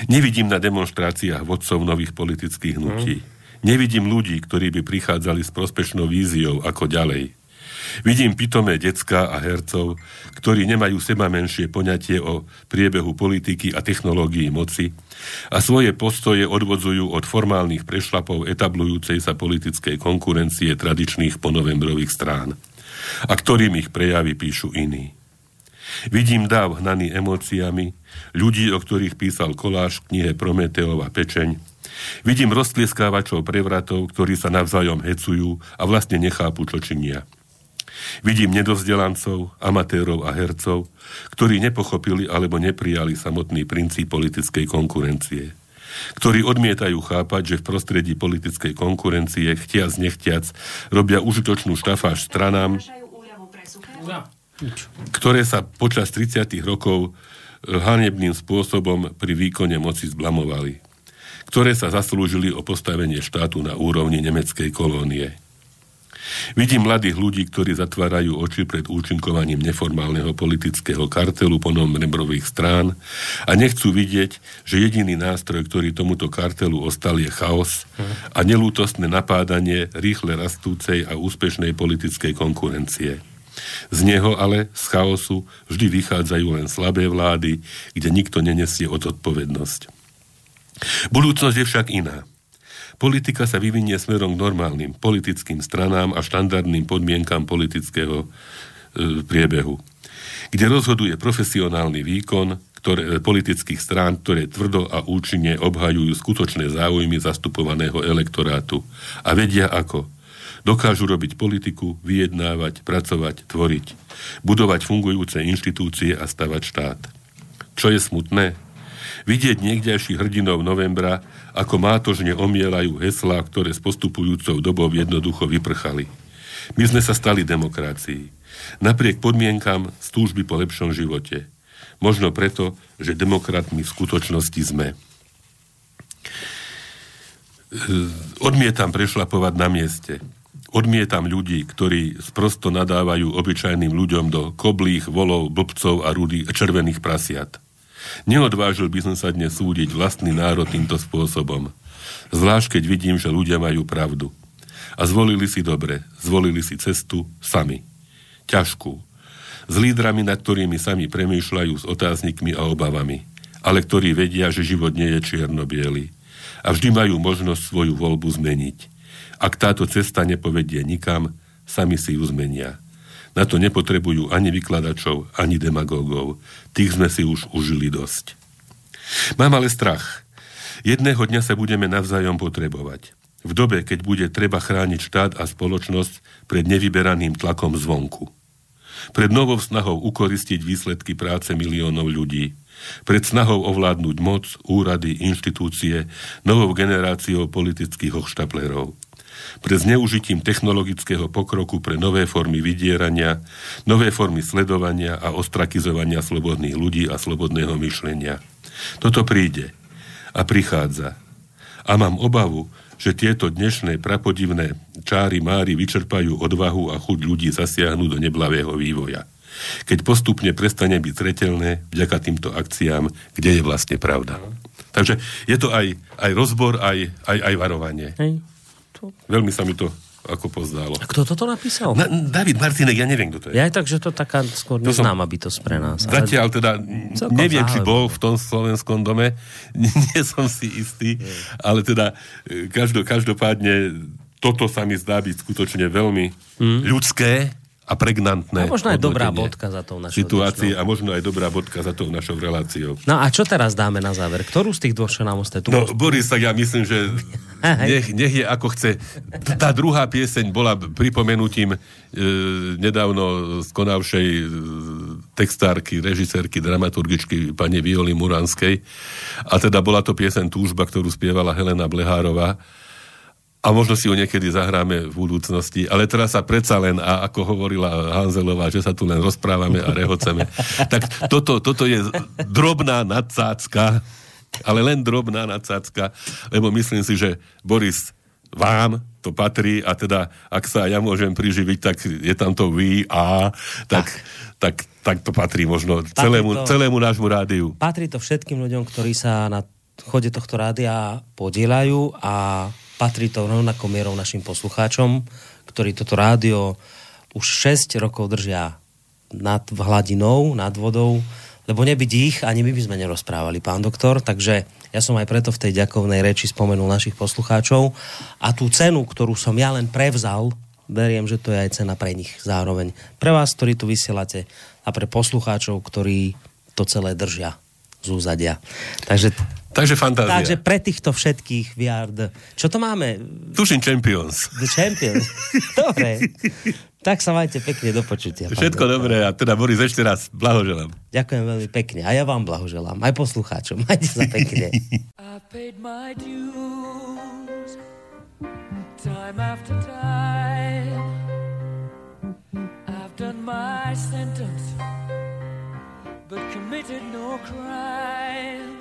Nevidím na demonstráciách vodcov nových politických hnutí. Mm. Nevidím ľudí, ktorí by prichádzali s prospešnou víziou ako ďalej. Vidím pitomé decka a hercov, ktorí nemajú seba menšie poňatie o priebehu politiky a technológií moci a svoje postoje odvodzujú od formálnych prešlapov etablujúcej sa politickej konkurencie tradičných ponovembrových strán a ktorým ich prejavy píšu iní. Vidím dáv hnaný emóciami, ľudí, o ktorých písal koláš v knihe Prometeova pečeň. Vidím roztlieskávačov prevratov, ktorí sa navzájom hecujú a vlastne nechápu, čo činia. Vidím nedovzdelancov, amatérov a hercov, ktorí nepochopili alebo neprijali samotný princíp politickej konkurencie ktorí odmietajú chápať, že v prostredí politickej konkurencie, chtiac nechtiac, robia užitočnú štafáž stranám, ktoré sa počas 30. rokov eh, hanebným spôsobom pri výkone moci zblamovali, ktoré sa zaslúžili o postavenie štátu na úrovni nemeckej kolónie. Vidím mladých ľudí, ktorí zatvárajú oči pred účinkovaním neformálneho politického kartelu ponomrebrových strán a nechcú vidieť, že jediný nástroj, ktorý tomuto kartelu ostal, je chaos a nelútostné napádanie rýchle rastúcej a úspešnej politickej konkurencie. Z neho ale, z chaosu, vždy vychádzajú len slabé vlády, kde nikto nenesie od odpovednosť. Budúcnosť je však iná. Politika sa vyvinie smerom k normálnym politickým stranám a štandardným podmienkam politického e, priebehu, kde rozhoduje profesionálny výkon ktoré, politických strán, ktoré tvrdo a účinne obhajujú skutočné záujmy zastupovaného elektorátu a vedia ako. Dokážu robiť politiku, vyjednávať, pracovať, tvoriť, budovať fungujúce inštitúcie a stavať štát. Čo je smutné? Vidieť niekdejších hrdinov novembra ako mátožne omielajú heslá, ktoré s postupujúcou dobou jednoducho vyprchali. My sme sa stali demokracií. Napriek podmienkam z túžby po lepšom živote. Možno preto, že demokratmi v skutočnosti sme. Odmietam prešlapovať na mieste. Odmietam ľudí, ktorí sprosto nadávajú obyčajným ľuďom do koblých, volov, blbcov a rudy, červených prasiat. Neodvážil by som sa dnes súdiť vlastný národ týmto spôsobom. Zvlášť, keď vidím, že ľudia majú pravdu. A zvolili si dobre, zvolili si cestu sami. Ťažkú. S lídrami, nad ktorými sami premýšľajú s otáznikmi a obavami. Ale ktorí vedia, že život nie je čierno A vždy majú možnosť svoju voľbu zmeniť. Ak táto cesta nepovedie nikam, sami si ju zmenia. Na to nepotrebujú ani vykladačov, ani demagógov. Tých sme si už užili dosť. Mám ale strach. Jedného dňa sa budeme navzájom potrebovať. V dobe, keď bude treba chrániť štát a spoločnosť pred nevyberaným tlakom zvonku. Pred novou snahou ukoristiť výsledky práce miliónov ľudí. Pred snahou ovládnuť moc, úrady, inštitúcie, novou generáciou politických hochštaplerov pred zneužitím technologického pokroku pre nové formy vydierania, nové formy sledovania a ostrakizovania slobodných ľudí a slobodného myšlenia. Toto príde a prichádza. A mám obavu, že tieto dnešné prapodivné čáry máry vyčerpajú odvahu a chuť ľudí zasiahnuť do neblavého vývoja. Keď postupne prestane byť zretelné vďaka týmto akciám, kde je vlastne pravda. Takže je to aj, aj rozbor, aj, aj, aj varovanie. Hej. To... Veľmi sa mi to ako pozdálo. A kto toto napísal? Na, David Martinek, ja neviem, kto to je. Ja tak, že to taká skôr to neznáma bytosť pre nás. Zatiaľ teda neviem, či bol v tom slovenskom dome, (laughs) nie som si istý, je. ale teda e, každo, každopádne toto sa mi zdá byť skutočne veľmi hmm. ľudské a pregnantné. A možno aj dobrá bodka za tou našou situácii a možno aj dobrá bodka za tou našou reláciou. No a čo teraz dáme na záver? Ktorú z tých dvoch, čo nám ostane? No, Boris, tak ja myslím, že nech, nech je ako chce. Tá druhá pieseň bola pripomenutím e, nedávno skonavšej e, textárky, režisérky, dramaturgičky pani Violi Muranskej. A teda bola to pieseň Túžba, ktorú spievala Helena Blehárová a možno si ho niekedy zahráme v budúcnosti, ale teraz sa predsa len, a ako hovorila Hanzelová, že sa tu len rozprávame a rehoceme, (laughs) tak toto, toto je drobná nadsácka, ale len drobná nadsácka, lebo myslím si, že Boris, vám to patrí a teda, ak sa ja môžem priživiť, tak je tam to vy a tak, tak, tak to patrí možno patrí celému, to, celému nášmu rádiu. Patrí to všetkým ľuďom, ktorí sa na chode tohto rádia podielajú a patrí to rovnako mierou našim poslucháčom, ktorí toto rádio už 6 rokov držia nad hladinou, nad vodou, lebo nebyť ich, ani my by sme nerozprávali, pán doktor, takže ja som aj preto v tej ďakovnej reči spomenul našich poslucháčov a tú cenu, ktorú som ja len prevzal, beriem, že to je aj cena pre nich zároveň. Pre vás, ktorí tu vysielate a pre poslucháčov, ktorí to celé držia z úzadia. Takže Takže fantázia. Takže pre týchto všetkých VR. Čo to máme? Tuším Champions. The Champions. (laughs) Dobre. Tak sa majte pekne do počutia. Všetko dobré a teda Boris ešte raz blahoželám. Ďakujem veľmi pekne a ja vám blahoželám. Aj poslucháčom. (laughs) Majte sa pekne. I paid my dues time after time I've done my sentence but committed no crime